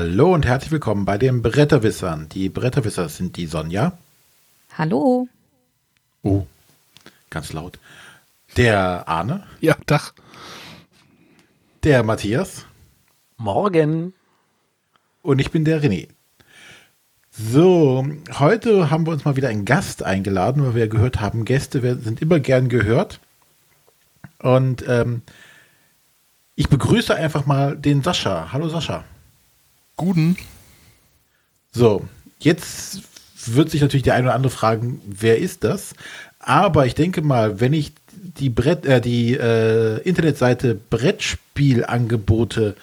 Hallo und herzlich willkommen bei den Bretterwissern. Die Bretterwisser sind die Sonja. Hallo. Oh, ganz laut. Der Arne. Ja, Tag. Der Matthias. Morgen. Und ich bin der René. So, heute haben wir uns mal wieder einen Gast eingeladen, weil wir gehört haben, Gäste sind immer gern gehört. Und ähm, ich begrüße einfach mal den Sascha. Hallo Sascha. Guten. So, jetzt wird sich natürlich der eine oder andere fragen, wer ist das? Aber ich denke mal, wenn ich die Brett, äh, die äh, Internetseite Brettspielangebote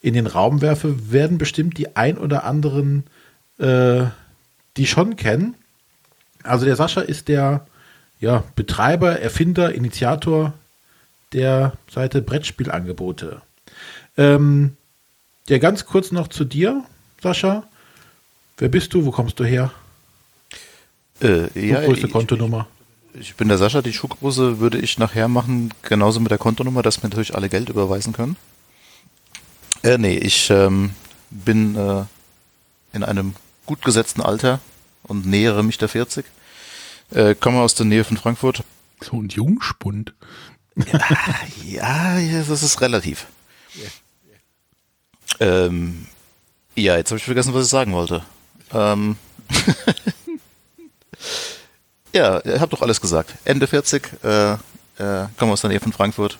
in den Raum werfe, werden bestimmt die ein oder anderen äh, die schon kennen. Also der Sascha ist der ja, Betreiber, Erfinder, Initiator der Seite Brettspielangebote. Ähm, ja, ganz kurz noch zu dir, Sascha. Wer bist du? Wo kommst du her? Äh, ja, Schuhgröße, Kontonummer. Ich, ich, bin der Sascha. Die Schuhgröße würde ich nachher machen, genauso mit der Kontonummer, dass wir natürlich alle Geld überweisen können. Äh, nee, ich ähm, bin äh, in einem gut gesetzten Alter und nähere mich der 40. Äh, komme aus der Nähe von Frankfurt. So ein Jungspund. ja, ja, das ist relativ. Ähm, ja, jetzt habe ich vergessen, was ich sagen wollte. Ähm ja, ihr habt doch alles gesagt. Ende 40, äh, äh, komme aus der Nähe von Frankfurt.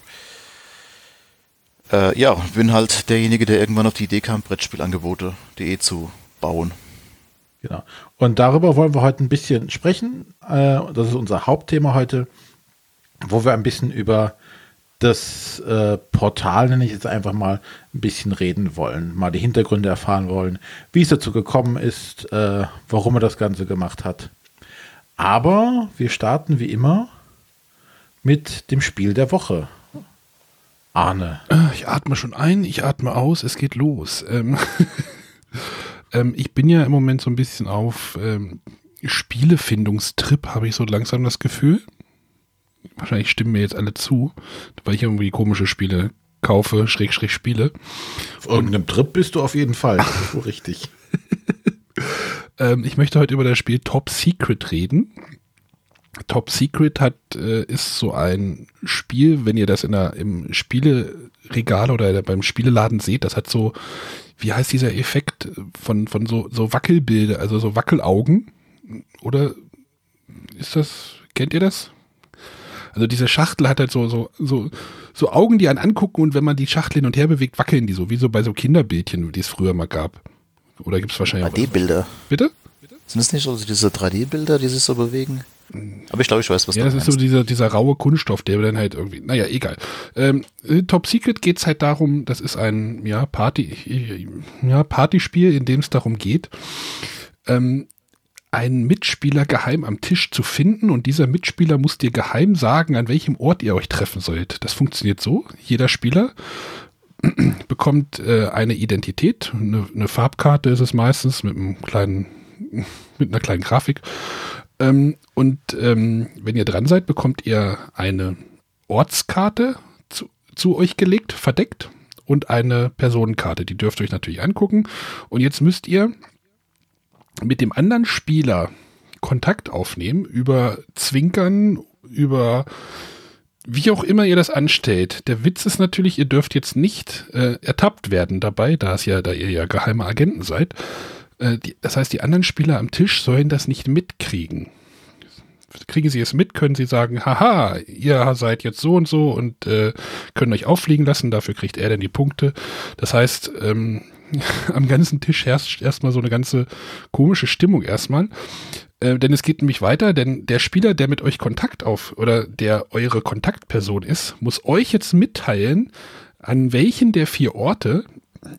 Äh, ja, bin halt derjenige, der irgendwann auf die Idee kam, Brettspielangebote.de zu bauen. Genau. Und darüber wollen wir heute ein bisschen sprechen. Äh, das ist unser Hauptthema heute, wo wir ein bisschen über das äh, Portal, nenne ich jetzt einfach mal, ein bisschen reden wollen, mal die Hintergründe erfahren wollen, wie es dazu gekommen ist, äh, warum er das Ganze gemacht hat. Aber wir starten wie immer mit dem Spiel der Woche. Arne. Äh, ich atme schon ein, ich atme aus, es geht los. Ähm, ähm, ich bin ja im Moment so ein bisschen auf ähm, Spielefindungstrip, habe ich so langsam das Gefühl. Wahrscheinlich stimmen mir jetzt alle zu, weil ich irgendwie komische Spiele kaufe, schräg, schräg spiele. Auf irgendeinem Trip bist du auf jeden Fall. richtig. ähm, ich möchte heute über das Spiel Top Secret reden. Top Secret hat, äh, ist so ein Spiel, wenn ihr das in der, im Spieleregal oder beim Spieleladen seht, das hat so, wie heißt dieser Effekt von, von so, so Wackelbilder, also so Wackelaugen? Oder ist das, kennt ihr das? Also diese Schachtel hat halt so, so, so, so Augen, die einen angucken und wenn man die Schachtel hin und her bewegt, wackeln die so, wie so bei so Kinderbildchen, die es früher mal gab. Oder gibt es wahrscheinlich 3D-Bilder. Bitte? Sind das nicht so diese 3D-Bilder, die sich so bewegen? Aber ich glaube, ich weiß, was ja, du das ist so dieser, dieser raue Kunststoff, der dann halt irgendwie, naja, egal. Ähm, Top Secret geht es halt darum, das ist ein ja, Party, ja, Partyspiel, in dem es darum geht, ähm, einen Mitspieler geheim am Tisch zu finden und dieser Mitspieler muss dir geheim sagen, an welchem Ort ihr euch treffen sollt. Das funktioniert so. Jeder Spieler bekommt äh, eine Identität, eine, eine, Farbkarte ist es meistens mit einem kleinen, mit einer kleinen Grafik. Ähm, und ähm, wenn ihr dran seid, bekommt ihr eine Ortskarte zu, zu euch gelegt, verdeckt und eine Personenkarte. Die dürft ihr euch natürlich angucken. Und jetzt müsst ihr mit dem anderen Spieler Kontakt aufnehmen über Zwinkern, über wie auch immer ihr das anstellt. Der Witz ist natürlich, ihr dürft jetzt nicht äh, ertappt werden dabei, da es ja, da ihr ja geheime Agenten seid. Äh, die, das heißt, die anderen Spieler am Tisch sollen das nicht mitkriegen. Kriegen sie es mit, können sie sagen, haha, ihr seid jetzt so und so und äh, können euch auffliegen lassen, dafür kriegt er dann die Punkte. Das heißt, ähm, am ganzen Tisch herrscht erstmal so eine ganze komische Stimmung erstmal. Äh, denn es geht nämlich weiter, denn der Spieler, der mit euch Kontakt auf oder der eure Kontaktperson ist, muss euch jetzt mitteilen, an welchen der vier Orte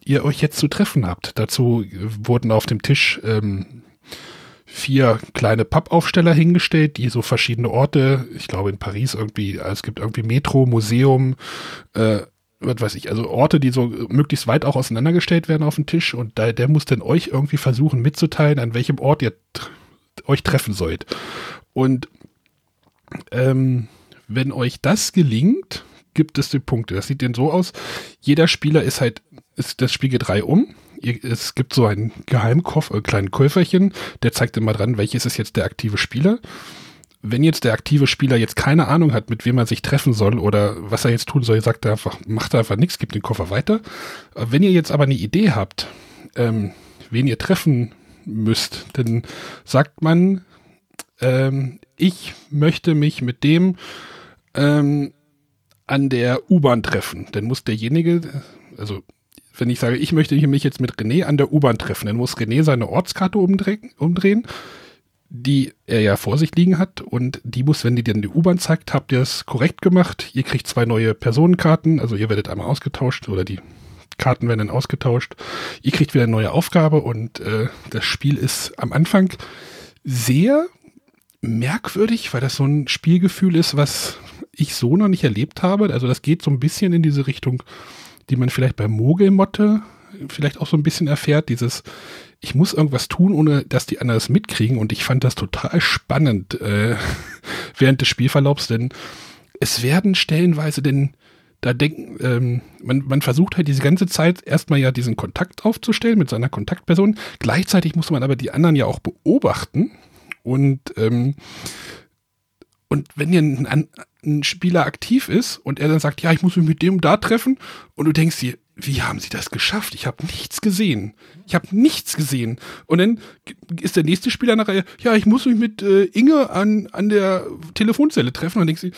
ihr euch jetzt zu treffen habt. Dazu wurden auf dem Tisch ähm, vier kleine Pappaufsteller hingestellt, die so verschiedene Orte, ich glaube in Paris irgendwie, es gibt irgendwie Metro, Museum, äh, was weiß ich, also Orte, die so möglichst weit auch auseinandergestellt werden auf dem Tisch und da, der muss dann euch irgendwie versuchen mitzuteilen, an welchem Ort ihr euch treffen sollt. Und ähm, wenn euch das gelingt, gibt es die Punkte. Das sieht denn so aus, jeder Spieler ist halt, ist das Spiel geht drei um. es gibt so einen Geheimkoffer, äh, kleinen Käuferchen, der zeigt immer dran, welches ist jetzt der aktive Spieler. Wenn jetzt der aktive Spieler jetzt keine Ahnung hat, mit wem er sich treffen soll oder was er jetzt tun soll, sagt er einfach, macht er einfach nichts, gibt den Koffer weiter. Wenn ihr jetzt aber eine Idee habt, ähm, wen ihr treffen müsst, dann sagt man, ähm, ich möchte mich mit dem ähm, an der U-Bahn treffen. Dann muss derjenige, also wenn ich sage, ich möchte mich jetzt mit René an der U-Bahn treffen, dann muss René seine Ortskarte umdrehen, umdrehen, die er ja vor sich liegen hat und die muss, wenn die dann die U-Bahn zeigt, habt ihr es korrekt gemacht. Ihr kriegt zwei neue Personenkarten, also ihr werdet einmal ausgetauscht oder die Karten werden dann ausgetauscht. Ihr kriegt wieder eine neue Aufgabe und äh, das Spiel ist am Anfang sehr merkwürdig, weil das so ein Spielgefühl ist, was ich so noch nicht erlebt habe. Also das geht so ein bisschen in diese Richtung, die man vielleicht bei Mogelmotte vielleicht auch so ein bisschen erfährt, dieses ich muss irgendwas tun, ohne dass die anderen es mitkriegen und ich fand das total spannend äh, während des Spielverlaufs, denn es werden stellenweise denn da denken, ähm, man, man versucht halt diese ganze Zeit erstmal ja diesen Kontakt aufzustellen mit seiner Kontaktperson. Gleichzeitig muss man aber die anderen ja auch beobachten und ähm, und wenn hier ein, ein, Spieler aktiv ist und er dann sagt, ja, ich muss mich mit dem da treffen und du denkst dir, wie haben sie das geschafft? Ich habe nichts gesehen. Ich habe nichts gesehen. Und dann ist der nächste Spieler nachher, ja, ich muss mich mit äh, Inge an, an der Telefonzelle treffen. Und dann denkst du,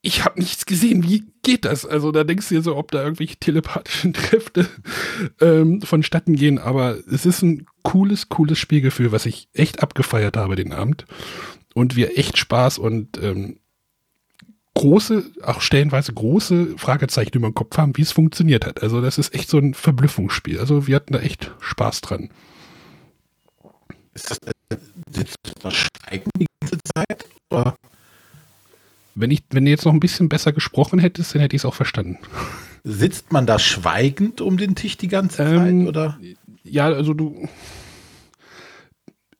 ich habe nichts gesehen. Wie geht das? Also da denkst du dir so, ob da irgendwelche telepathischen Kräfte ähm, vonstatten gehen. Aber es ist ein cooles, cooles Spielgefühl, was ich echt abgefeiert habe den Abend und wir echt Spaß und ähm, große, auch stellenweise große Fragezeichen über den Kopf haben, wie es funktioniert hat. Also das ist echt so ein Verblüffungsspiel. Also wir hatten da echt Spaß dran. Ist das, sitzt das Schweigen die ganze Zeit? Oder? Wenn, ich, wenn du jetzt noch ein bisschen besser gesprochen hättest, dann hätte ich es auch verstanden. Sitzt man da schweigend um den Tisch die ganze ähm, Zeit? Oder? Ja, also du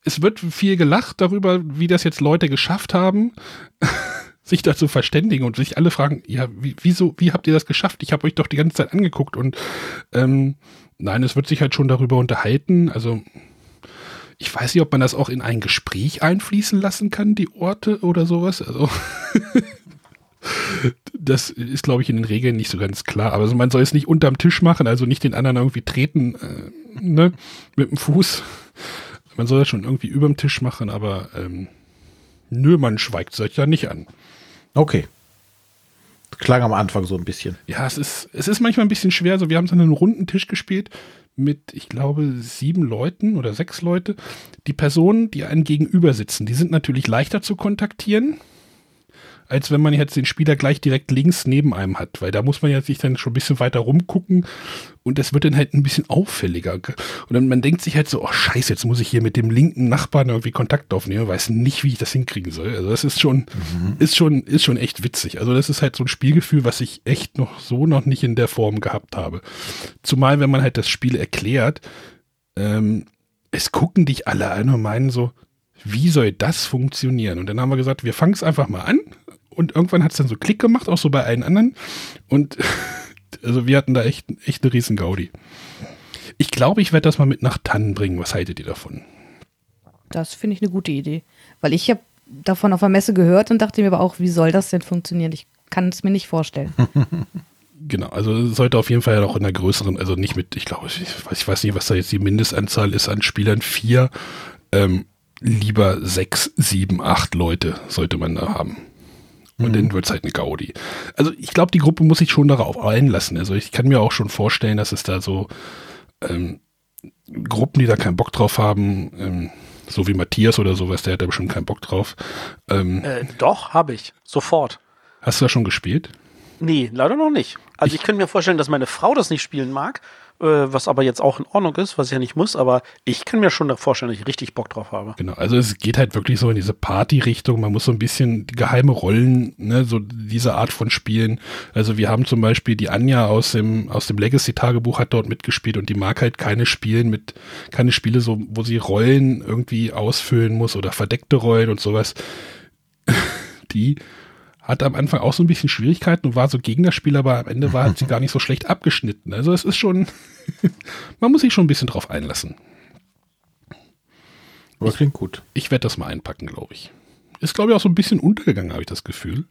es wird viel gelacht darüber, wie das jetzt Leute geschafft haben, sich dazu verständigen und sich alle fragen, ja, wie, wieso, wie habt ihr das geschafft? Ich habe euch doch die ganze Zeit angeguckt und ähm, nein, es wird sich halt schon darüber unterhalten. Also ich weiß nicht, ob man das auch in ein Gespräch einfließen lassen kann, die Orte oder sowas. Also das ist, glaube ich, in den Regeln nicht so ganz klar. Aber also man soll es nicht unterm Tisch machen, also nicht den anderen irgendwie treten, äh, ne, mit dem Fuß. Man soll das schon irgendwie überm Tisch machen, aber ähm, nö, man schweigt sich ja nicht an. Okay. Klang am Anfang so ein bisschen. Ja, es ist, es ist manchmal ein bisschen schwer. Also wir haben so einen runden Tisch gespielt mit, ich glaube, sieben Leuten oder sechs Leute. Die Personen, die einen gegenüber sitzen, die sind natürlich leichter zu kontaktieren als wenn man jetzt den Spieler gleich direkt links neben einem hat, weil da muss man ja sich dann schon ein bisschen weiter rumgucken und das wird dann halt ein bisschen auffälliger. Und dann man denkt sich halt so, oh scheiße, jetzt muss ich hier mit dem linken Nachbarn irgendwie Kontakt aufnehmen, weiß nicht, wie ich das hinkriegen soll. Also das ist schon, mhm. ist schon, ist schon echt witzig. Also das ist halt so ein Spielgefühl, was ich echt noch so noch nicht in der Form gehabt habe. Zumal, wenn man halt das Spiel erklärt, ähm, es gucken dich alle an und meinen so, wie soll das funktionieren? Und dann haben wir gesagt, wir fangen es einfach mal an und irgendwann hat es dann so Klick gemacht, auch so bei allen anderen. Und also wir hatten da echt, echt eine riesen Gaudi. Ich glaube, ich werde das mal mit nach Tannen bringen. Was haltet ihr davon? Das finde ich eine gute Idee. Weil ich habe davon auf der Messe gehört und dachte mir aber auch, wie soll das denn funktionieren? Ich kann es mir nicht vorstellen. genau, also sollte auf jeden Fall ja auch in einer größeren, also nicht mit, ich glaube, ich weiß, ich weiß nicht, was da jetzt die Mindestanzahl ist an Spielern, vier, ähm, lieber sechs, sieben, acht Leute sollte man da haben. Und mhm. dann wird es halt eine Gaudi. Also ich glaube, die Gruppe muss sich schon darauf einlassen. Also ich kann mir auch schon vorstellen, dass es da so ähm, Gruppen, die da keinen Bock drauf haben, ähm, so wie Matthias oder sowas, der hat da bestimmt keinen Bock drauf. Ähm, äh, doch, habe ich. Sofort. Hast du da schon gespielt? Nee, leider noch nicht. Also ich, ich könnte mir vorstellen, dass meine Frau das nicht spielen mag was aber jetzt auch in Ordnung ist, was ich ja nicht muss, aber ich kann mir schon vorstellen, dass ich richtig Bock drauf habe. Genau, also es geht halt wirklich so in diese Party-Richtung, man muss so ein bisschen geheime Rollen, ne, so diese Art von Spielen. Also wir haben zum Beispiel die Anja aus dem, aus dem Legacy-Tagebuch hat dort mitgespielt und die mag halt keine Spielen mit, keine Spiele so, wo sie Rollen irgendwie ausfüllen muss oder verdeckte Rollen und sowas. die Hat am Anfang auch so ein bisschen Schwierigkeiten und war so Gegnerspieler, aber am Ende war sie gar nicht so schlecht abgeschnitten. Also es ist schon, man muss sich schon ein bisschen drauf einlassen. Aber klingt gut. Ich werde das mal einpacken, glaube ich. Ist, glaube ich, auch so ein bisschen untergegangen, habe ich das Gefühl.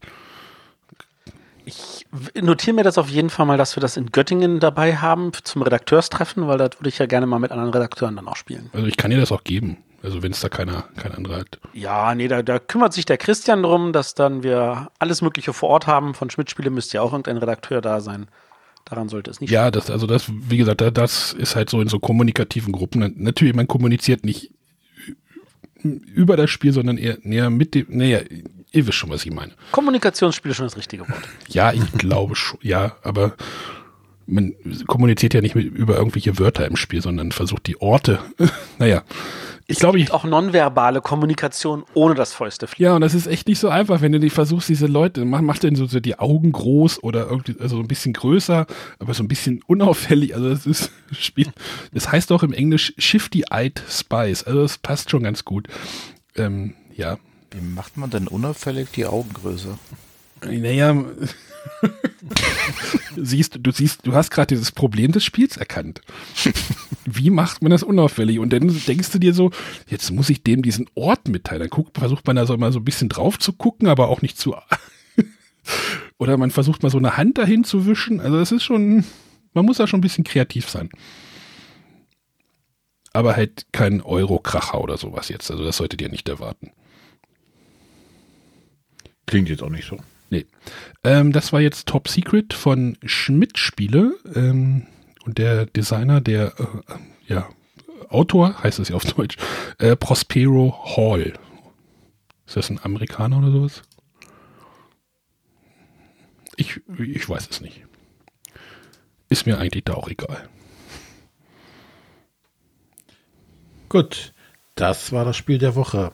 Ich notiere mir das auf jeden Fall mal, dass wir das in Göttingen dabei haben zum Redakteurstreffen, weil das würde ich ja gerne mal mit anderen Redakteuren dann auch spielen. Also ich kann dir das auch geben. Also wenn es da keiner, kein anderer hat. Ja, nee, da, da kümmert sich der Christian drum, dass dann wir alles Mögliche vor Ort haben. Von Schmidt-Spiele müsste ja auch irgendein Redakteur da sein. Daran sollte es nicht Ja, das, also das, wie gesagt, das ist halt so in so kommunikativen Gruppen. Natürlich, man kommuniziert nicht über das Spiel, sondern eher näher mit dem, naja, ihr wisst schon, was ich meine. Kommunikationsspiel ist schon das richtige Wort. Ja, ich glaube schon, ja, aber man kommuniziert ja nicht mit, über irgendwelche Wörter im Spiel, sondern versucht die Orte, naja. Ich glaube, ich auch nonverbale Kommunikation ohne das Fäuste fliegen. Ja, und das ist echt nicht so einfach, wenn du die versuchst, diese Leute, mach, mach denn so, so die Augen groß oder irgendwie, also ein bisschen größer, aber so ein bisschen unauffällig. Also das ist Spiel. Das heißt auch im Englisch Shifty-Eyed Spice. Also das passt schon ganz gut. Ähm, ja. Wie macht man denn unauffällig die Augen größer? Naja, siehst, du siehst, du hast gerade dieses Problem des Spiels erkannt. Wie macht man das unauffällig? Und dann denkst du dir so, jetzt muss ich dem diesen Ort mitteilen. Dann guckt, versucht man da so mal so ein bisschen drauf zu gucken, aber auch nicht zu. Oder man versucht mal so eine Hand dahin zu wischen. Also das ist schon, man muss da schon ein bisschen kreativ sein. Aber halt kein Euro-Kracher oder sowas jetzt. Also das solltet ihr nicht erwarten. Klingt jetzt auch nicht so. Nee. Ähm, das war jetzt Top Secret von Schmidt Spiele. Ähm, und der Designer, der äh, ja, Autor, heißt es ja auf Deutsch, äh, Prospero Hall. Ist das ein Amerikaner oder sowas? Ich, ich weiß es nicht. Ist mir eigentlich da auch egal. Gut, das war das Spiel der Woche.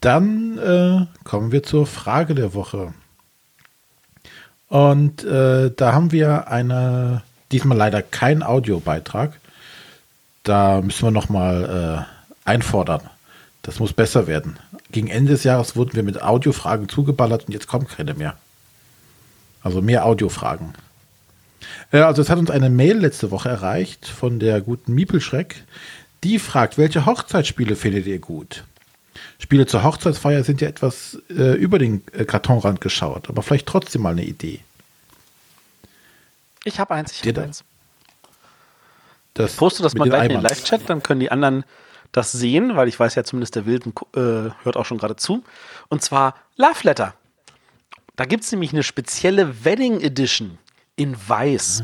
Dann äh, kommen wir zur Frage der Woche. Und äh, da haben wir eine, diesmal leider keinen Audiobeitrag. Da müssen wir nochmal äh, einfordern. Das muss besser werden. Gegen Ende des Jahres wurden wir mit Audiofragen zugeballert und jetzt kommen keine mehr. Also mehr Audiofragen. Äh, also es hat uns eine Mail letzte Woche erreicht von der guten Miepelschreck. Die fragt, welche Hochzeitsspiele findet ihr gut? Spiele zur Hochzeitsfeier sind ja etwas äh, über den äh, Kartonrand geschaut, aber vielleicht trotzdem mal eine Idee. Ich habe eins, ich habe eins. Das Poste das mal gleich in den Live-Chat, dann können die anderen das sehen, weil ich weiß ja zumindest, der Wilden äh, hört auch schon gerade zu. Und zwar Love Letter. Da gibt es nämlich eine spezielle Wedding Edition in Weiß,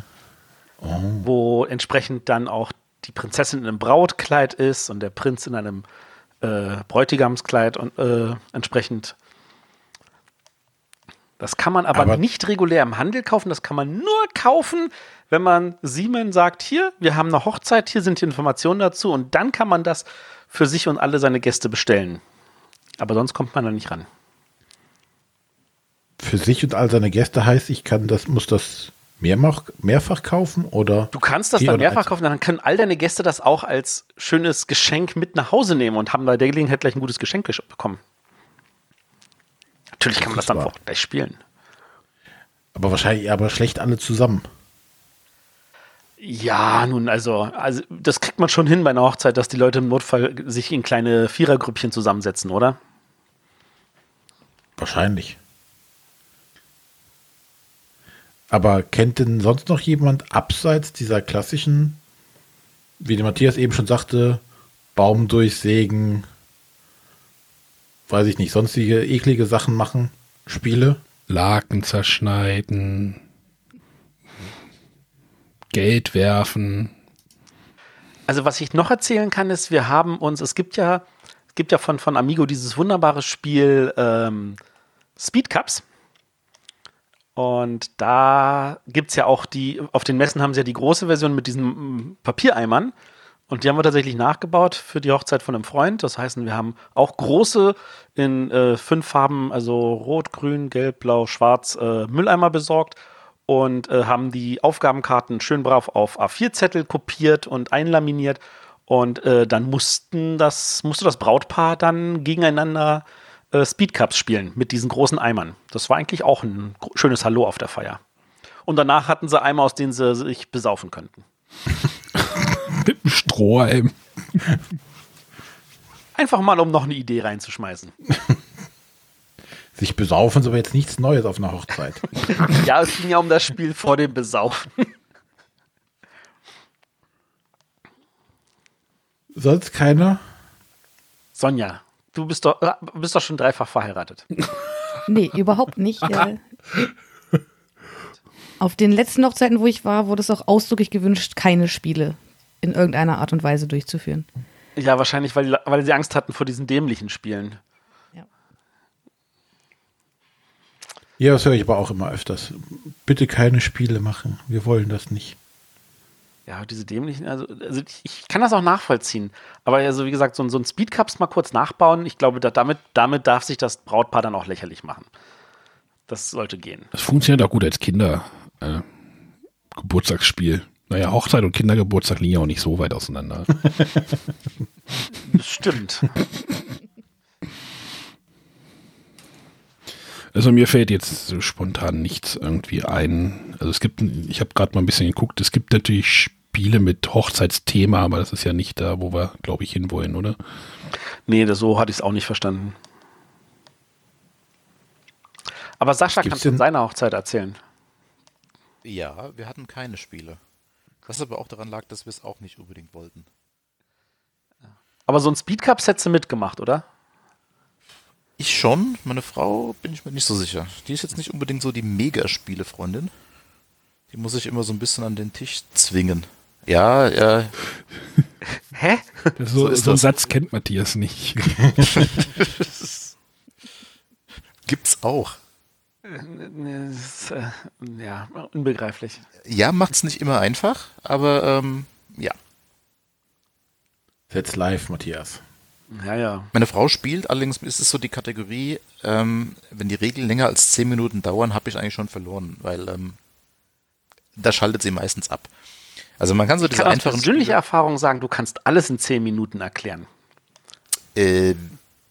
oh. wo entsprechend dann auch die Prinzessin in einem Brautkleid ist und der Prinz in einem äh, Bräutigamskleid und äh, entsprechend. Das kann man aber, aber, nicht regulär im Handel kaufen, das kann man nur kaufen, wenn man Siemens sagt, hier, wir haben eine Hochzeit, hier sind die Informationen dazu und dann kann man das für sich und alle seine Gäste bestellen. Aber sonst kommt man da nicht ran. Für sich und all seine Gäste heißt, ich kann das, muss das mehrfach, mehrfach kaufen oder? Du kannst das dann mehrfach kaufen, dann können all deine Gäste das auch als schönes Geschenk mit nach Hause nehmen und haben bei der Gelegenheit gleich ein gutes Geschenk bekommen. Natürlich kann man das, das dann auch gleich spielen. Aber wahrscheinlich aber schlecht alle zusammen. Ja, nun, also, also das kriegt man schon hin bei einer Hochzeit, dass die Leute im Notfall sich in kleine Vierergrüppchen zusammensetzen, oder? Wahrscheinlich. Aber kennt denn sonst noch jemand abseits dieser klassischen, wie der Matthias eben schon sagte, Baum durchsägen, weiß ich nicht, sonstige eklige Sachen machen, Spiele? Laken zerschneiden, Geld werfen. Also was ich noch erzählen kann, ist, wir haben uns, es gibt ja, es gibt ja von, von Amigo dieses wunderbare Spiel ähm, Speed Cups. Und da gibt es ja auch die, auf den Messen haben sie ja die große Version mit diesen mm, Papiereimern. Und die haben wir tatsächlich nachgebaut für die Hochzeit von einem Freund. Das heißt, wir haben auch große in äh, fünf Farben, also Rot, Grün, Gelb, Blau, Schwarz, äh, Mülleimer besorgt und äh, haben die Aufgabenkarten schön brav auf A4-Zettel kopiert und einlaminiert. Und äh, dann mussten das, musste das Brautpaar dann gegeneinander äh, Speedcups spielen mit diesen großen Eimern. Das war eigentlich auch ein schönes Hallo auf der Feier. Und danach hatten sie Eimer, aus denen sie sich besaufen könnten. mit einem Strohhalm. Einfach mal, um noch eine Idee reinzuschmeißen. Sich besaufen ist aber jetzt nichts Neues auf einer Hochzeit. ja, es ging ja um das Spiel vor dem Besaufen. Sonst keiner? Sonja, du bist doch, äh, bist doch schon dreifach verheiratet. Nee, überhaupt nicht. Auf den letzten Hochzeiten, wo ich war, wurde es auch ausdrücklich gewünscht, keine Spiele in irgendeiner Art und Weise durchzuführen. Ja, wahrscheinlich, weil, weil sie Angst hatten vor diesen dämlichen Spielen. Ja. Ja, das höre ich aber auch immer öfters. Bitte keine Spiele machen. Wir wollen das nicht. Ja, diese dämlichen, also, also ich, ich, kann das auch nachvollziehen. Aber also, wie gesagt, so, so ein Speedcups mal kurz nachbauen, ich glaube, da, damit, damit darf sich das Brautpaar dann auch lächerlich machen. Das sollte gehen. Das funktioniert auch gut als Kinder. Äh, Geburtstagsspiel. Naja, Hochzeit und Kindergeburtstag liegen ja auch nicht so weit auseinander. Stimmt. Also mir fällt jetzt so spontan nichts irgendwie ein. Also es gibt, ich habe gerade mal ein bisschen geguckt, es gibt natürlich Spiele mit Hochzeitsthema, aber das ist ja nicht da, wo wir, glaube ich, hinwollen, oder? Nee, das, so hatte ich es auch nicht verstanden. Aber Sascha kann von seiner Hochzeit erzählen. Ja, wir hatten keine Spiele. Was aber auch daran lag, dass wir es auch nicht unbedingt wollten. Aber so ein Speedcup hättest du mitgemacht, oder? Ich schon. Meine Frau bin ich mir nicht so sicher. Die ist jetzt nicht unbedingt so die Megaspiele-Freundin. Die muss ich immer so ein bisschen an den Tisch zwingen. Ja, ja. Hä? So, so, so einen Satz kennt Matthias nicht. Gibt's auch. Ist, äh, ja, unbegreiflich. Ja, macht's nicht immer einfach, aber ähm, ja. Jetzt live, Matthias. Ja, ja. Meine Frau spielt, allerdings ist es so die Kategorie, ähm, wenn die Regeln länger als 10 Minuten dauern, habe ich eigentlich schon verloren, weil ähm, da schaltet sie meistens ab. Also man kann so diese kann einfachen aus persönlicher Erfahrung sagen, du kannst alles in 10 Minuten erklären. Äh,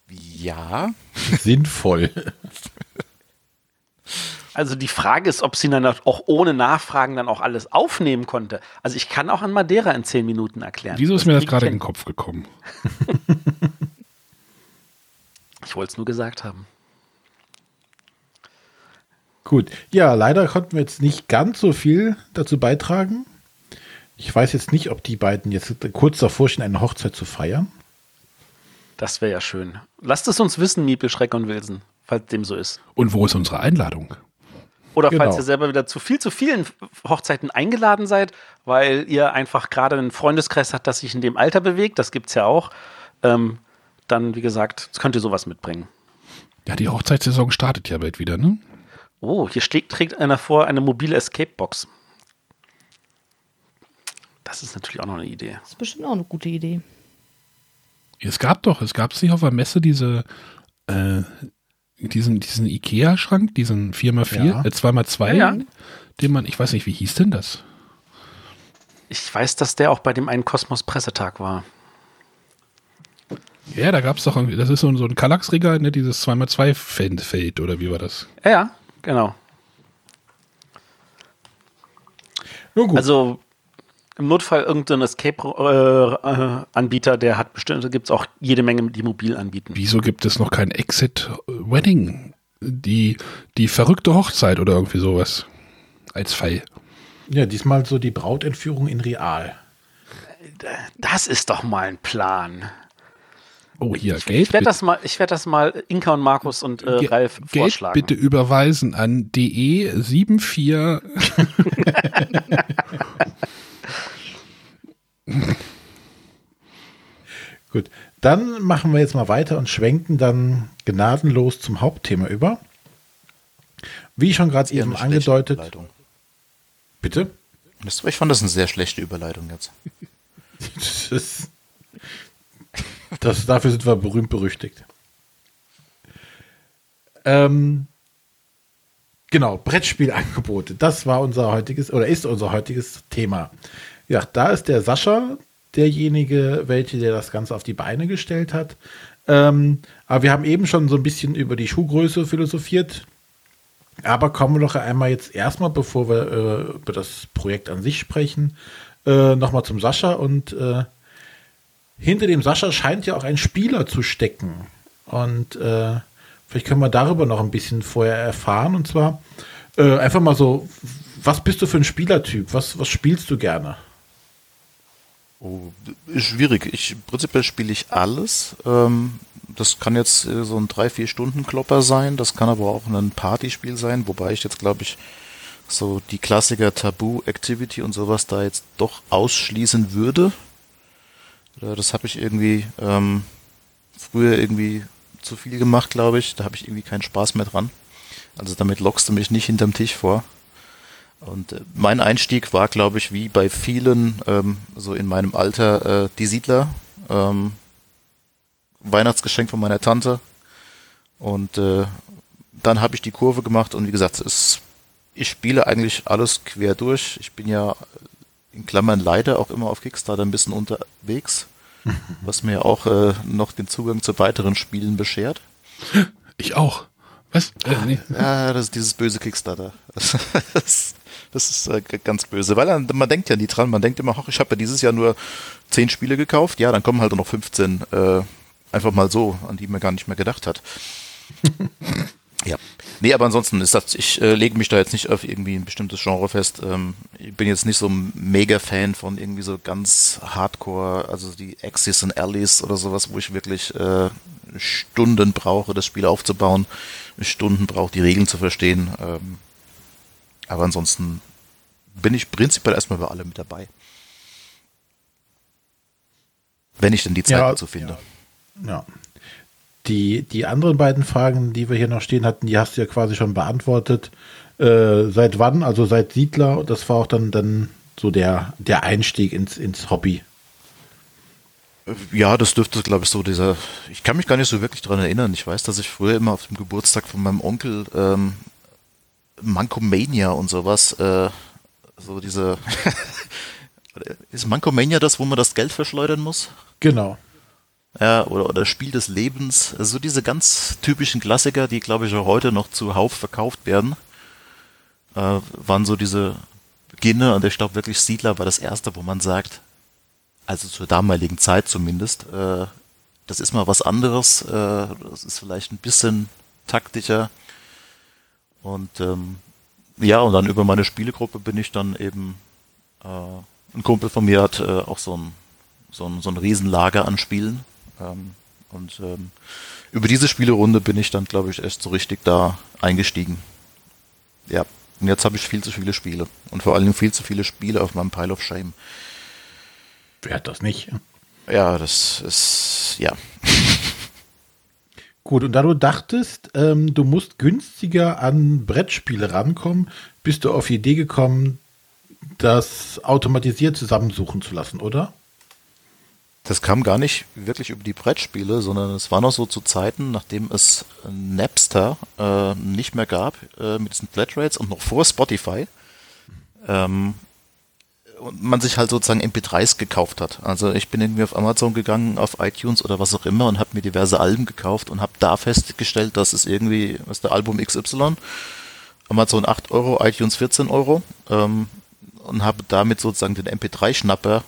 ja. Sinnvoll. Also die Frage ist, ob sie dann auch ohne Nachfragen dann auch alles aufnehmen konnte. Also ich kann auch an Madeira in zehn Minuten erklären. Wieso ist das mir das gerade in den Kopf gekommen? ich wollte es nur gesagt haben. Gut, ja, leider konnten wir jetzt nicht ganz so viel dazu beitragen. Ich weiß jetzt nicht, ob die beiden jetzt kurz davor stehen, eine Hochzeit zu feiern. Das wäre ja schön. Lasst es uns wissen, Miepel, Schreck und Wilson, falls dem so ist. Und wo ist unsere Einladung? Oder genau. falls ihr selber wieder zu viel zu vielen Hochzeiten eingeladen seid, weil ihr einfach gerade einen Freundeskreis habt, das sich in dem Alter bewegt, das gibt es ja auch, ähm, dann, wie gesagt, könnt ihr sowas mitbringen. Ja, die Hochzeitssaison startet ja bald wieder, ne? Oh, hier steht, trägt einer vor eine mobile Escape-Box. Das ist natürlich auch noch eine Idee. Das ist bestimmt auch eine gute Idee. Es gab doch, es gab sich auf der Messe diese, äh, diesen, diesen Ikea-Schrank, diesen 4x4, ja. äh, 2x2, ja, ja. den man, ich weiß nicht, wie hieß denn das? Ich weiß, dass der auch bei dem einen Kosmos-Pressetag war. Ja, da gab es doch irgendwie, das ist so, so ein Kallax-Regal, ne, dieses 2x2-Feld, oder wie war das? Ja, genau. Also im Notfall irgendein Escape-Anbieter, äh, der hat bestimmt, da gibt es auch jede Menge, die mobil anbieten. Wieso gibt es noch kein Exit-Wedding? Die, die verrückte Hochzeit oder irgendwie sowas als Fall. Ja, diesmal so die Brautentführung in Real. Das ist doch mal ein Plan. Oh, hier, ich, Geld. Ich werde das, mal, werd das mal Inka und Markus und äh, Ge Ralf Geld vorschlagen. bitte überweisen an DE74. Gut, dann machen wir jetzt mal weiter und schwenken dann gnadenlos zum Hauptthema über. Wie schon gerade eben angedeutet. Bitte? Ich fand das eine sehr schlechte Überleitung jetzt. das, das, dafür sind wir berühmt berüchtigt. Ähm, genau, Brettspielangebote. Das war unser heutiges oder ist unser heutiges Thema. Ja, da ist der Sascha derjenige, welche der das Ganze auf die Beine gestellt hat. Ähm, aber wir haben eben schon so ein bisschen über die Schuhgröße philosophiert. Aber kommen wir doch einmal jetzt erstmal, bevor wir äh, über das Projekt an sich sprechen, äh, nochmal zum Sascha. Und äh, hinter dem Sascha scheint ja auch ein Spieler zu stecken. Und äh, vielleicht können wir darüber noch ein bisschen vorher erfahren. Und zwar äh, einfach mal so, was bist du für ein Spielertyp? Was, was spielst du gerne? Oh, schwierig. Ich, prinzipiell spiele ich alles. Ähm, das kann jetzt äh, so ein 3-4 Stunden Klopper sein. Das kann aber auch ein Partyspiel sein, wobei ich jetzt glaube ich so die Klassiker Tabu, Activity und sowas da jetzt doch ausschließen würde. Äh, das habe ich irgendwie ähm, früher irgendwie zu viel gemacht, glaube ich. Da habe ich irgendwie keinen Spaß mehr dran. Also damit lockst du mich nicht hinterm Tisch vor. Und äh, mein Einstieg war, glaube ich, wie bei vielen, ähm, so in meinem Alter, äh, die Siedler. Ähm, Weihnachtsgeschenk von meiner Tante. Und äh, dann habe ich die Kurve gemacht und wie gesagt, es, ich spiele eigentlich alles quer durch. Ich bin ja in Klammern leider auch immer auf Kickstarter ein bisschen unterwegs, was mir auch äh, noch den Zugang zu weiteren Spielen beschert. Ich auch. Was? Äh, nee. Ja, das ist dieses böse Kickstarter. Das, das ist äh, ganz böse, weil man, man denkt ja nie dran. Man denkt immer, ach, ich habe ja dieses Jahr nur zehn Spiele gekauft. Ja, dann kommen halt noch 15 äh, einfach mal so, an die man gar nicht mehr gedacht hat. ja. Nee, aber ansonsten ist das, ich äh, lege mich da jetzt nicht auf irgendwie ein bestimmtes Genre fest. Ähm, ich bin jetzt nicht so ein Mega-Fan von irgendwie so ganz Hardcore, also die Axis und Allies oder sowas, wo ich wirklich äh, Stunden brauche, das Spiel aufzubauen, Stunden brauche, die Regeln zu verstehen. Ähm, aber ansonsten bin ich prinzipiell erstmal bei allem mit dabei. Wenn ich denn die Zeit ja, dazu finde. Ja. ja. Die, die anderen beiden Fragen, die wir hier noch stehen hatten, die hast du ja quasi schon beantwortet. Äh, seit wann? Also seit Siedler, das war auch dann, dann so der, der Einstieg ins, ins Hobby. Ja, das dürfte, glaube ich, so dieser. Ich kann mich gar nicht so wirklich daran erinnern. Ich weiß, dass ich früher immer auf dem Geburtstag von meinem Onkel ähm, Mankomania und sowas, äh, so diese. ist Mankomania das, wo man das Geld verschleudern muss? Genau. Ja, oder, oder Spiel des Lebens. Also so diese ganz typischen Klassiker, die, glaube ich, auch heute noch zuhauf verkauft werden, äh, waren so diese Beginne. Und ich glaube wirklich, Siedler war das erste, wo man sagt, also zur damaligen Zeit zumindest, äh, das ist mal was anderes. Äh, das ist vielleicht ein bisschen taktischer. Und ähm, ja, und dann über meine Spielegruppe bin ich dann eben, äh, ein Kumpel von mir hat äh, auch so ein, so ein, so ein Riesenlager an Spielen. Ähm, und ähm, über diese Spielerunde bin ich dann, glaube ich, erst so richtig da eingestiegen. Ja, und jetzt habe ich viel zu viele Spiele. Und vor allem viel zu viele Spiele auf meinem Pile of Shame. Wer hat das nicht? Ja, das ist, ja. Gut, und da du dachtest, ähm, du musst günstiger an Brettspiele rankommen, bist du auf die Idee gekommen, das automatisiert zusammensuchen zu lassen, oder? Das kam gar nicht wirklich über die Brettspiele, sondern es war noch so zu Zeiten, nachdem es Napster äh, nicht mehr gab, äh, mit diesen Flatrates und noch vor Spotify. Ähm, man sich halt sozusagen MP3s gekauft hat. Also ich bin irgendwie auf Amazon gegangen, auf iTunes oder was auch immer und habe mir diverse Alben gekauft und habe da festgestellt, dass es irgendwie, was ist der Album XY, Amazon 8 Euro, iTunes 14 Euro ähm, und habe damit sozusagen den MP3-Schnapper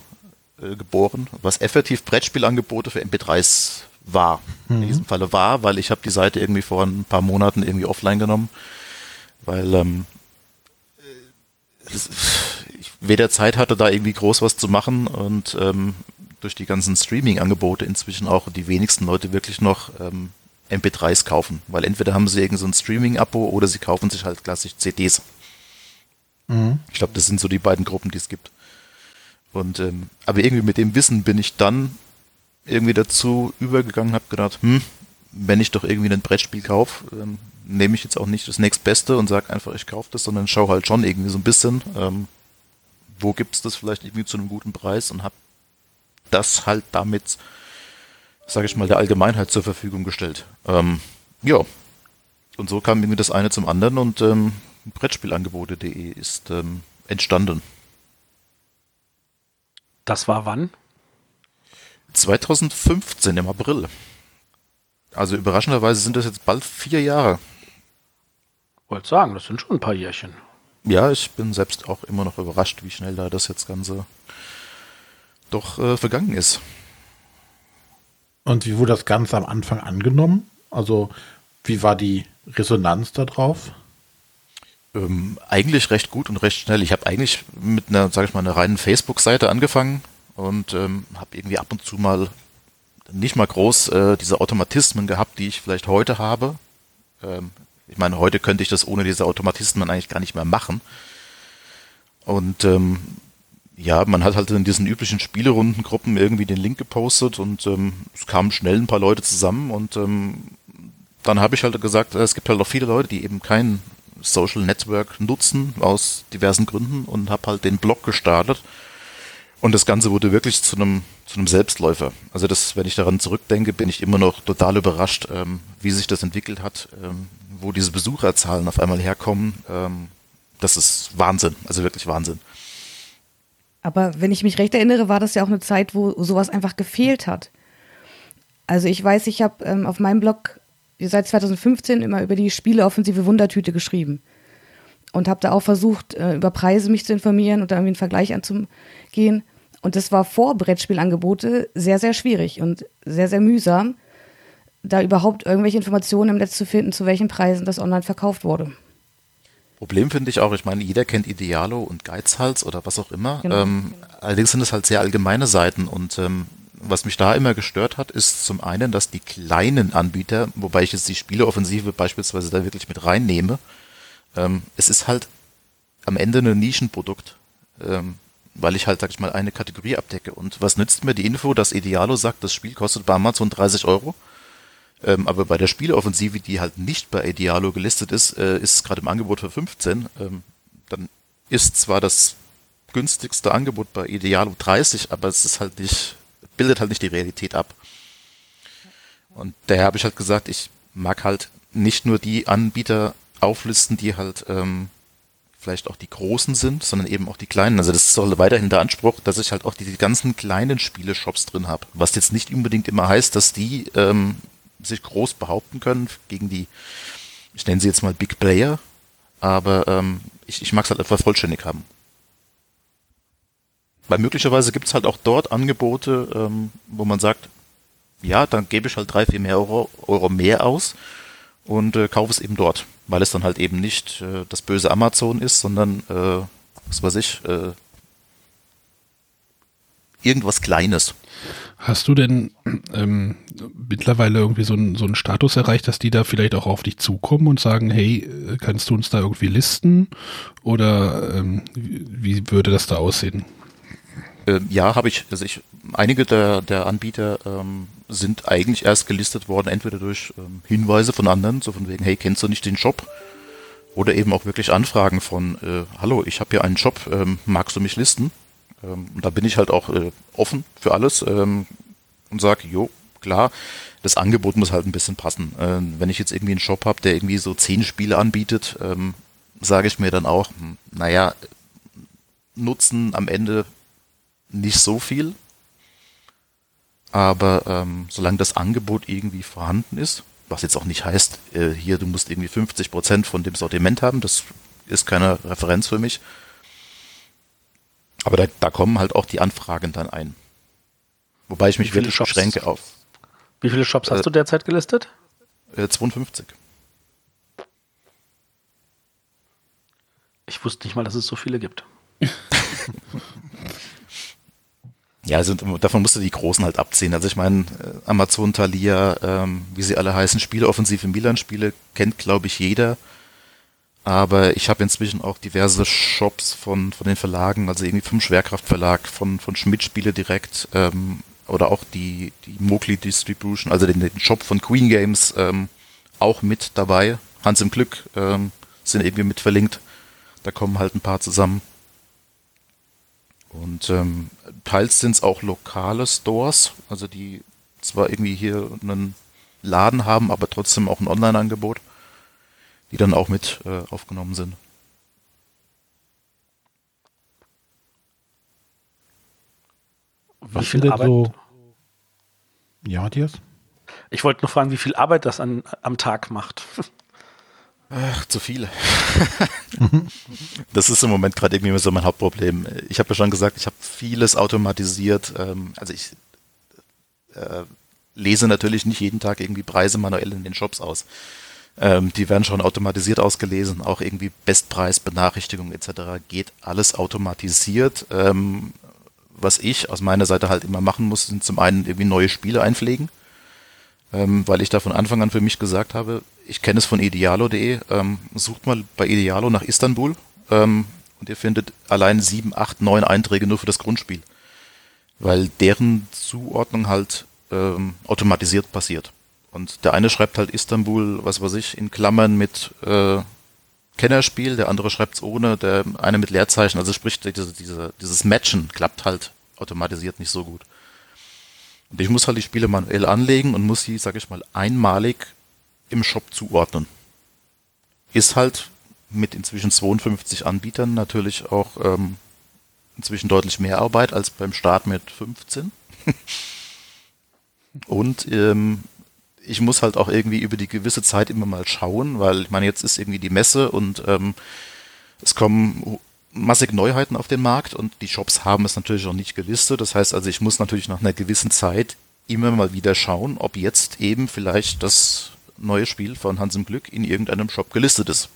äh, geboren, was effektiv Brettspielangebote für MP3s war. Mhm. In diesem Falle war, weil ich habe die Seite irgendwie vor ein paar Monaten irgendwie offline genommen, weil ähm, das, ich weder Zeit hatte, da irgendwie groß was zu machen und ähm, durch die ganzen Streaming-Angebote inzwischen auch die wenigsten Leute wirklich noch ähm, MP3s kaufen, weil entweder haben sie irgendein so Streaming-Abo oder sie kaufen sich halt klassisch CDs. Mhm. Ich glaube, das sind so die beiden Gruppen, die es gibt. Und ähm, aber irgendwie mit dem Wissen bin ich dann irgendwie dazu übergegangen, habe gedacht, hm, wenn ich doch irgendwie ein Brettspiel kaufe, ähm, nehme ich jetzt auch nicht das nächstbeste und sage einfach, ich kaufe das, sondern schaue halt schon irgendwie so ein bisschen, ähm, wo gibt's das vielleicht irgendwie zu einem guten Preis und habe das halt damit, sage ich mal, der Allgemeinheit zur Verfügung gestellt. Ähm, ja, und so kam irgendwie das eine zum anderen und ähm, Brettspielangebote.de ist ähm, entstanden. Das war wann? 2015 im April. Also überraschenderweise sind das jetzt bald vier Jahre. Wollte sagen, das sind schon ein paar Jährchen. Ja, ich bin selbst auch immer noch überrascht, wie schnell da das jetzt Ganze doch äh, vergangen ist. Und wie wurde das Ganze am Anfang angenommen? Also, wie war die Resonanz darauf? Ähm, eigentlich recht gut und recht schnell. Ich habe eigentlich mit einer, sage ich mal, einer reinen Facebook-Seite angefangen und ähm, habe irgendwie ab und zu mal nicht mal groß äh, diese Automatismen gehabt, die ich vielleicht heute habe. Ähm, ich meine, heute könnte ich das ohne diese Automatismen eigentlich gar nicht mehr machen. Und ähm, ja, man hat halt in diesen üblichen Spielerundengruppen irgendwie den Link gepostet und ähm, es kamen schnell ein paar Leute zusammen und ähm, dann habe ich halt gesagt, es gibt halt auch viele Leute, die eben kein Social Network nutzen aus diversen Gründen und habe halt den Blog gestartet und das Ganze wurde wirklich zu einem zu einem Selbstläufer. Also das, wenn ich daran zurückdenke, bin ich immer noch total überrascht, ähm, wie sich das entwickelt hat, ähm, wo diese Besucherzahlen auf einmal herkommen. Ähm, das ist Wahnsinn, also wirklich Wahnsinn. Aber wenn ich mich recht erinnere, war das ja auch eine Zeit, wo sowas einfach gefehlt hat. Also ich weiß, ich habe ähm, auf meinem Blog seit 2015 immer über die Spieleoffensive Wundertüte geschrieben und habe da auch versucht, äh, über Preise mich zu informieren und da irgendwie einen Vergleich anzugehen. Und das war vor Brettspielangebote sehr, sehr schwierig und sehr, sehr mühsam, da überhaupt irgendwelche Informationen im Netz zu finden, zu welchen Preisen das online verkauft wurde. Problem finde ich auch, ich meine, jeder kennt Idealo und Geizhals oder was auch immer. Genau. Ähm, allerdings sind es halt sehr allgemeine Seiten und ähm, was mich da immer gestört hat, ist zum einen, dass die kleinen Anbieter, wobei ich jetzt die Spieleoffensive beispielsweise da wirklich mit reinnehme, ähm, es ist halt am Ende ein Nischenprodukt, ähm, weil ich halt, sag ich mal, eine Kategorie abdecke. Und was nützt mir die Info, dass Idealo sagt, das Spiel kostet bei Amazon 30 Euro? Ähm, aber bei der Spieleoffensive, die halt nicht bei Idealo gelistet ist, äh, ist es gerade im Angebot für 15. Ähm, dann ist zwar das günstigste Angebot bei Idealo 30, aber es ist halt nicht, bildet halt nicht die Realität ab. Und daher habe ich halt gesagt, ich mag halt nicht nur die Anbieter auflisten, die halt ähm, vielleicht auch die großen sind, sondern eben auch die kleinen. Also das auch weiterhin der Anspruch, dass ich halt auch die, die ganzen kleinen Spiele-Shops drin habe. Was jetzt nicht unbedingt immer heißt, dass die ähm, sich groß behaupten können gegen die, ich nenne sie jetzt mal Big Player, aber ähm, ich, ich mag es halt einfach vollständig haben. Weil möglicherweise gibt es halt auch dort Angebote, ähm, wo man sagt, ja, dann gebe ich halt drei, vier mehr Euro, Euro mehr aus und äh, kaufe es eben dort, weil es dann halt eben nicht äh, das böse Amazon ist, sondern äh, was weiß ich, äh, irgendwas Kleines. Hast du denn ähm, mittlerweile irgendwie so, ein, so einen Status erreicht, dass die da vielleicht auch auf dich zukommen und sagen, hey, kannst du uns da irgendwie listen? Oder ähm, wie würde das da aussehen? Äh, ja, habe ich. Also ich, einige der, der Anbieter ähm, sind eigentlich erst gelistet worden, entweder durch ähm, Hinweise von anderen, so von wegen, hey, kennst du nicht den Shop? Oder eben auch wirklich Anfragen von, äh, hallo, ich habe hier einen Shop, ähm, magst du mich listen? Ähm, und da bin ich halt auch äh, offen für alles ähm, und sage, jo, klar, das Angebot muss halt ein bisschen passen. Äh, wenn ich jetzt irgendwie einen Shop habe, der irgendwie so zehn Spiele anbietet, ähm, sage ich mir dann auch, hm, naja, Nutzen am Ende nicht so viel. Aber ähm, solange das Angebot irgendwie vorhanden ist, was jetzt auch nicht heißt, äh, hier, du musst irgendwie 50 Prozent von dem Sortiment haben, das ist keine Referenz für mich, aber da, da kommen halt auch die Anfragen dann ein. Wobei ich mich wirklich Shops, beschränke auf. Wie viele Shops äh, hast du derzeit gelistet? Äh, 52. Ich wusste nicht mal, dass es so viele gibt. ja, also davon musst du die Großen halt abziehen. Also ich meine, äh, Amazon, Thalia, ähm, wie sie alle heißen, Spieleoffensive Milan-Spiele kennt, glaube ich, jeder. Aber ich habe inzwischen auch diverse Shops von, von den Verlagen, also irgendwie vom Schwerkraftverlag, von, von Schmidt Spiele direkt ähm, oder auch die, die Mowgli Distribution, also den, den Shop von Queen Games ähm, auch mit dabei. Hans im Glück ähm, sind irgendwie mit verlinkt. Da kommen halt ein paar zusammen. Und ähm, teils sind es auch lokale Stores, also die zwar irgendwie hier einen Laden haben, aber trotzdem auch ein Online-Angebot die dann auch mit äh, aufgenommen sind. Was viel Arbeit? So ja, Matthias? Ich wollte nur fragen, wie viel Arbeit das an, am Tag macht. Ach, zu viel. das ist im Moment gerade irgendwie so mein Hauptproblem. Ich habe ja schon gesagt, ich habe vieles automatisiert. Ähm, also ich äh, lese natürlich nicht jeden Tag irgendwie Preise manuell in den Shops aus. Ähm, die werden schon automatisiert ausgelesen, auch irgendwie Bestpreisbenachrichtigungen etc. geht alles automatisiert. Ähm, was ich aus meiner Seite halt immer machen muss, sind zum einen irgendwie neue Spiele einpflegen, ähm, weil ich da von Anfang an für mich gesagt habe, ich kenne es von idealo.de, ähm, sucht mal bei Idealo nach Istanbul ähm, und ihr findet allein sieben, acht, neun Einträge nur für das Grundspiel, weil deren Zuordnung halt ähm, automatisiert passiert. Und der eine schreibt halt Istanbul, was weiß ich, in Klammern mit äh, Kennerspiel, der andere schreibt es ohne, der eine mit Leerzeichen, also sprich, diese, diese, dieses Matchen klappt halt automatisiert nicht so gut. Und ich muss halt die Spiele manuell anlegen und muss sie, sag ich mal, einmalig im Shop zuordnen. Ist halt mit inzwischen 52 Anbietern natürlich auch ähm, inzwischen deutlich mehr Arbeit als beim Start mit 15. und ähm, ich muss halt auch irgendwie über die gewisse Zeit immer mal schauen, weil ich meine, jetzt ist irgendwie die Messe und ähm, es kommen massig Neuheiten auf den Markt und die Shops haben es natürlich auch nicht gelistet. Das heißt also, ich muss natürlich nach einer gewissen Zeit immer mal wieder schauen, ob jetzt eben vielleicht das neue Spiel von Hans im Glück in irgendeinem Shop gelistet ist.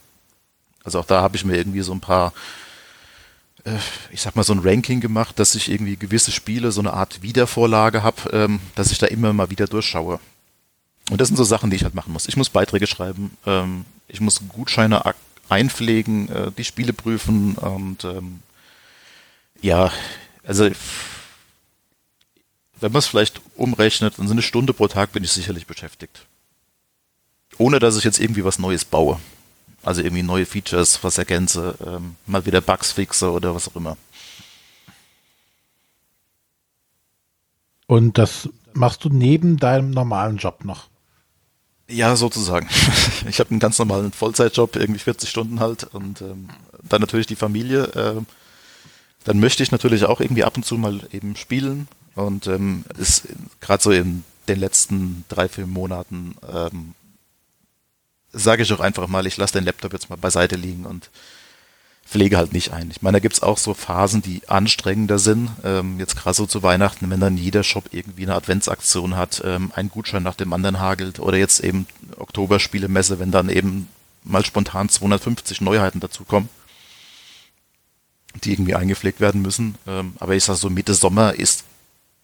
Also auch da habe ich mir irgendwie so ein paar, äh, ich sag mal so ein Ranking gemacht, dass ich irgendwie gewisse Spiele so eine Art Wiedervorlage habe, ähm, dass ich da immer mal wieder durchschaue. Und das sind so Sachen, die ich halt machen muss. Ich muss Beiträge schreiben, ähm, ich muss Gutscheine einpflegen, äh, die Spiele prüfen und ähm, ja, also wenn man es vielleicht umrechnet, dann sind eine Stunde pro Tag bin ich sicherlich beschäftigt. Ohne dass ich jetzt irgendwie was Neues baue. Also irgendwie neue Features, was ergänze, ähm, mal wieder Bugs fixe oder was auch immer. Und das machst du neben deinem normalen Job noch? Ja, sozusagen. Ich habe einen ganz normalen Vollzeitjob, irgendwie 40 Stunden halt und ähm, dann natürlich die Familie. Äh, dann möchte ich natürlich auch irgendwie ab und zu mal eben spielen und ähm, ist gerade so in den letzten drei, vier Monaten ähm, sage ich auch einfach mal, ich lasse den Laptop jetzt mal beiseite liegen und pflege halt nicht ein. Ich meine, da gibt's auch so Phasen, die anstrengender sind. Ähm, jetzt gerade so zu Weihnachten, wenn dann jeder Shop irgendwie eine Adventsaktion hat, ähm, ein Gutschein nach dem anderen hagelt oder jetzt eben Oktoberspielemesse, wenn dann eben mal spontan 250 Neuheiten dazukommen, die irgendwie eingepflegt werden müssen. Ähm, aber ich sag so, Mitte Sommer ist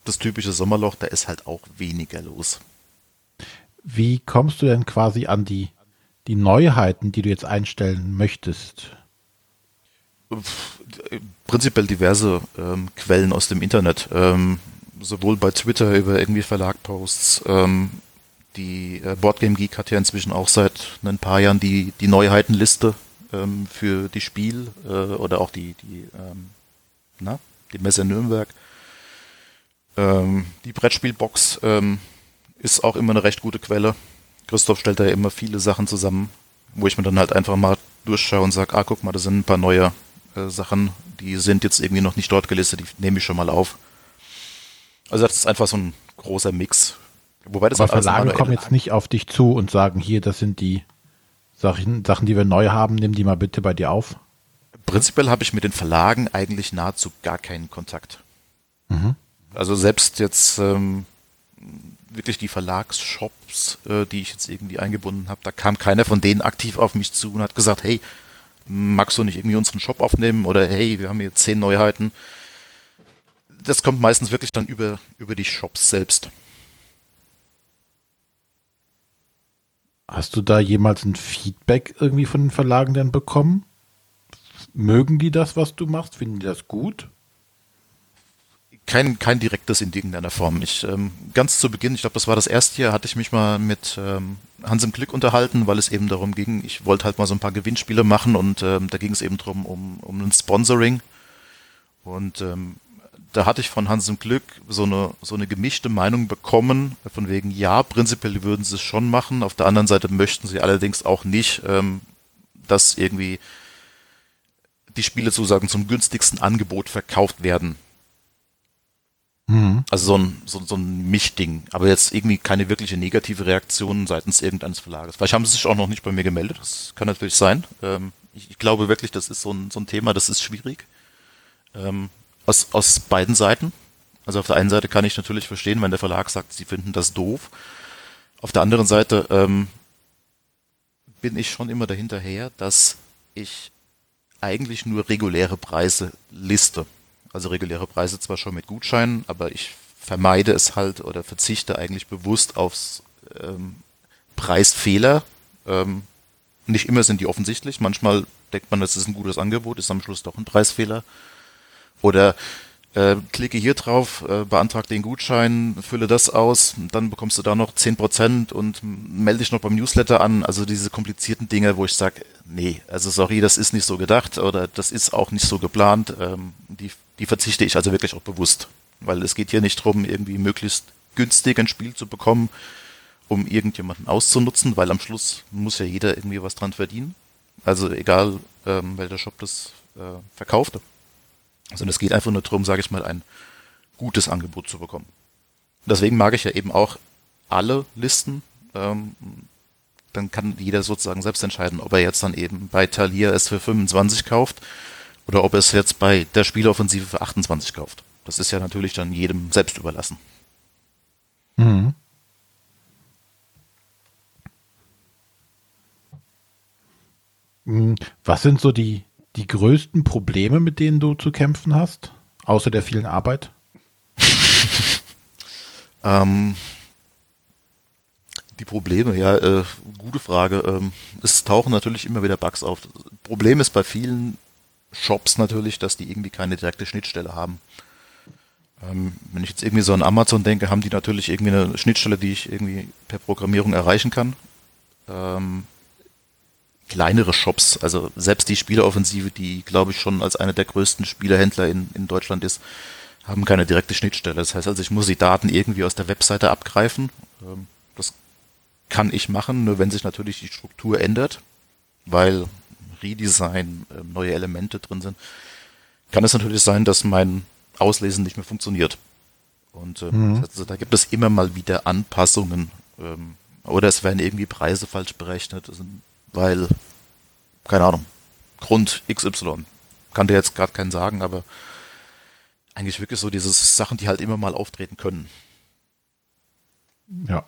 das typische Sommerloch, da ist halt auch weniger los. Wie kommst du denn quasi an die die Neuheiten, die du jetzt einstellen möchtest? Prinzipiell diverse ähm, Quellen aus dem Internet, ähm, sowohl bei Twitter über irgendwie Verlagposts. Ähm, die äh, Boardgame Geek hat ja inzwischen auch seit ein paar Jahren die, die Neuheitenliste ähm, für die Spiel äh, oder auch die, die, ähm, na, die Messe Nürnberg. Ähm, die Brettspielbox ähm, ist auch immer eine recht gute Quelle. Christoph stellt da ja immer viele Sachen zusammen, wo ich mir dann halt einfach mal durchschaue und sage, ah, guck mal, da sind ein paar neue äh, Sachen, die sind jetzt irgendwie noch nicht dort gelistet, die nehme ich schon mal auf. Also das ist einfach so ein großer Mix. Wobei das Aber halt Verlage kommen jetzt nicht auf dich zu und sagen, hier, das sind die Sachen, Sachen, die wir neu haben, nimm die mal bitte bei dir auf. Prinzipiell habe ich mit den Verlagen eigentlich nahezu gar keinen Kontakt. Mhm. Also selbst jetzt ähm, wirklich die Verlagsshops, äh, die ich jetzt irgendwie eingebunden habe, da kam keiner von denen aktiv auf mich zu und hat gesagt, hey, magst du nicht irgendwie unseren Shop aufnehmen oder hey, wir haben hier zehn Neuheiten. Das kommt meistens wirklich dann über, über die Shops selbst. Hast du da jemals ein Feedback irgendwie von den Verlagen dann bekommen? Mögen die das, was du machst? Finden die das gut? Kein, kein direktes in irgendeiner Form. Ich ähm, ganz zu Beginn, ich glaube, das war das erste Jahr, hatte ich mich mal mit ähm, Hans im Glück unterhalten, weil es eben darum ging, ich wollte halt mal so ein paar Gewinnspiele machen und ähm, da ging es eben drum um, um ein Sponsoring. Und ähm, da hatte ich von Hans im Glück so eine, so eine gemischte Meinung bekommen, von wegen, ja, prinzipiell würden sie es schon machen, auf der anderen Seite möchten sie allerdings auch nicht, ähm, dass irgendwie die Spiele sozusagen zum günstigsten Angebot verkauft werden. Mhm. Also so ein, so, so ein Mischding. Aber jetzt irgendwie keine wirkliche negative Reaktion seitens irgendeines Verlages. Vielleicht haben sie sich auch noch nicht bei mir gemeldet. Das kann natürlich sein. Ähm, ich, ich, glaube wirklich, das ist so ein, so ein Thema, das ist schwierig. Ähm, aus, aus beiden Seiten. Also auf der einen Seite kann ich natürlich verstehen, wenn der Verlag sagt, sie finden das doof. Auf der anderen Seite ähm, bin ich schon immer dahinterher, dass ich eigentlich nur reguläre Preise liste. Also reguläre Preise zwar schon mit Gutscheinen, aber ich vermeide es halt oder verzichte eigentlich bewusst aufs ähm, Preisfehler. Ähm, nicht immer sind die offensichtlich. Manchmal denkt man, das ist ein gutes Angebot, ist am Schluss doch ein Preisfehler. Oder äh, klicke hier drauf, äh, beantrag den Gutschein, fülle das aus, dann bekommst du da noch 10% und melde dich noch beim Newsletter an. Also diese komplizierten Dinge, wo ich sage, nee, also sorry, das ist nicht so gedacht oder das ist auch nicht so geplant. Ähm, die, die verzichte ich also wirklich auch bewusst. Weil es geht hier nicht darum, irgendwie möglichst günstig ein Spiel zu bekommen, um irgendjemanden auszunutzen, weil am Schluss muss ja jeder irgendwie was dran verdienen. Also egal, ähm, welcher Shop das äh, verkauft sondern es geht einfach nur darum, sage ich mal, ein gutes Angebot zu bekommen. Deswegen mag ich ja eben auch alle Listen. Ähm, dann kann jeder sozusagen selbst entscheiden, ob er jetzt dann eben bei Thalia es für 25 kauft oder ob er es jetzt bei der Spieleoffensive für 28 kauft. Das ist ja natürlich dann jedem selbst überlassen. Mhm. mhm. Was sind so die, die größten Probleme, mit denen du zu kämpfen hast, außer der vielen Arbeit? ähm, die Probleme, ja, äh, gute Frage. Ähm, es tauchen natürlich immer wieder Bugs auf. Problem ist bei vielen Shops natürlich, dass die irgendwie keine direkte Schnittstelle haben. Ähm, wenn ich jetzt irgendwie so an Amazon denke, haben die natürlich irgendwie eine Schnittstelle, die ich irgendwie per Programmierung erreichen kann. Ähm, kleinere Shops, also selbst die Spieleroffensive, die glaube ich schon als einer der größten Spielehändler in, in Deutschland ist, haben keine direkte Schnittstelle. Das heißt also, ich muss die Daten irgendwie aus der Webseite abgreifen. Ähm, das kann ich machen, nur wenn sich natürlich die Struktur ändert, weil Redesign, ähm, neue Elemente drin sind, kann es natürlich sein, dass mein Auslesen nicht mehr funktioniert. Und äh, mhm. also, da gibt es immer mal wieder Anpassungen. Ähm, oder es werden irgendwie Preise falsch berechnet. Weil, keine Ahnung, Grund XY. Kann dir jetzt gerade keinen sagen, aber eigentlich wirklich so diese Sachen, die halt immer mal auftreten können. Ja.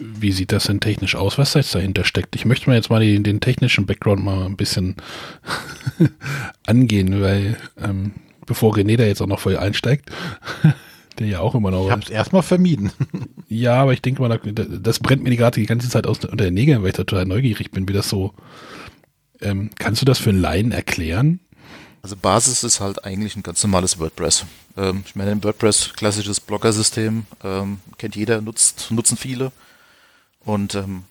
Wie sieht das denn technisch aus, was jetzt dahinter steckt? Ich möchte mal jetzt mal den, den technischen Background mal ein bisschen angehen, weil ähm, bevor René da jetzt auch noch voll einsteigt, der ja auch immer noch. Ich habe es erstmal vermieden. Ja, aber ich denke mal, das brennt mir gerade die ganze Zeit aus unter den Nägeln, weil ich total neugierig bin, wie das so. Ähm, kannst du das für einen Laien erklären? Also Basis ist halt eigentlich ein ganz normales WordPress. Ähm, ich meine, ein WordPress, klassisches Blogger-System, ähm, kennt jeder, nutzt, nutzen viele. Und ähm,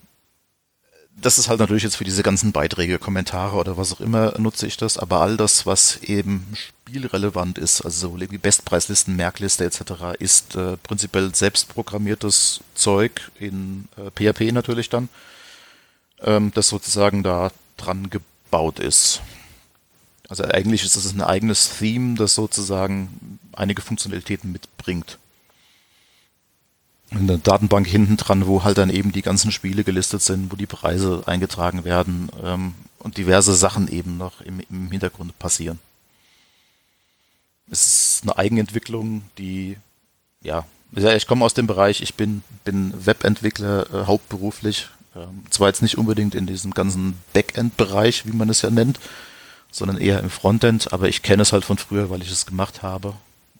das ist halt natürlich jetzt für diese ganzen Beiträge, Kommentare oder was auch immer nutze ich das, aber all das, was eben spielrelevant ist, also wie Bestpreislisten, Merkliste etc., ist äh, prinzipiell selbstprogrammiertes Zeug in äh, PHP natürlich dann, ähm, das sozusagen da dran gebaut ist. Also eigentlich ist es ein eigenes Theme, das sozusagen einige Funktionalitäten mitbringt eine Datenbank hinten dran, wo halt dann eben die ganzen Spiele gelistet sind, wo die Preise eingetragen werden ähm, und diverse Sachen eben noch im, im Hintergrund passieren. Es ist eine Eigenentwicklung, die, ja, ich komme aus dem Bereich, ich bin, bin Webentwickler äh, hauptberuflich, ähm, zwar jetzt nicht unbedingt in diesem ganzen Backend-Bereich, wie man es ja nennt, sondern eher im Frontend, aber ich kenne es halt von früher, weil ich es gemacht habe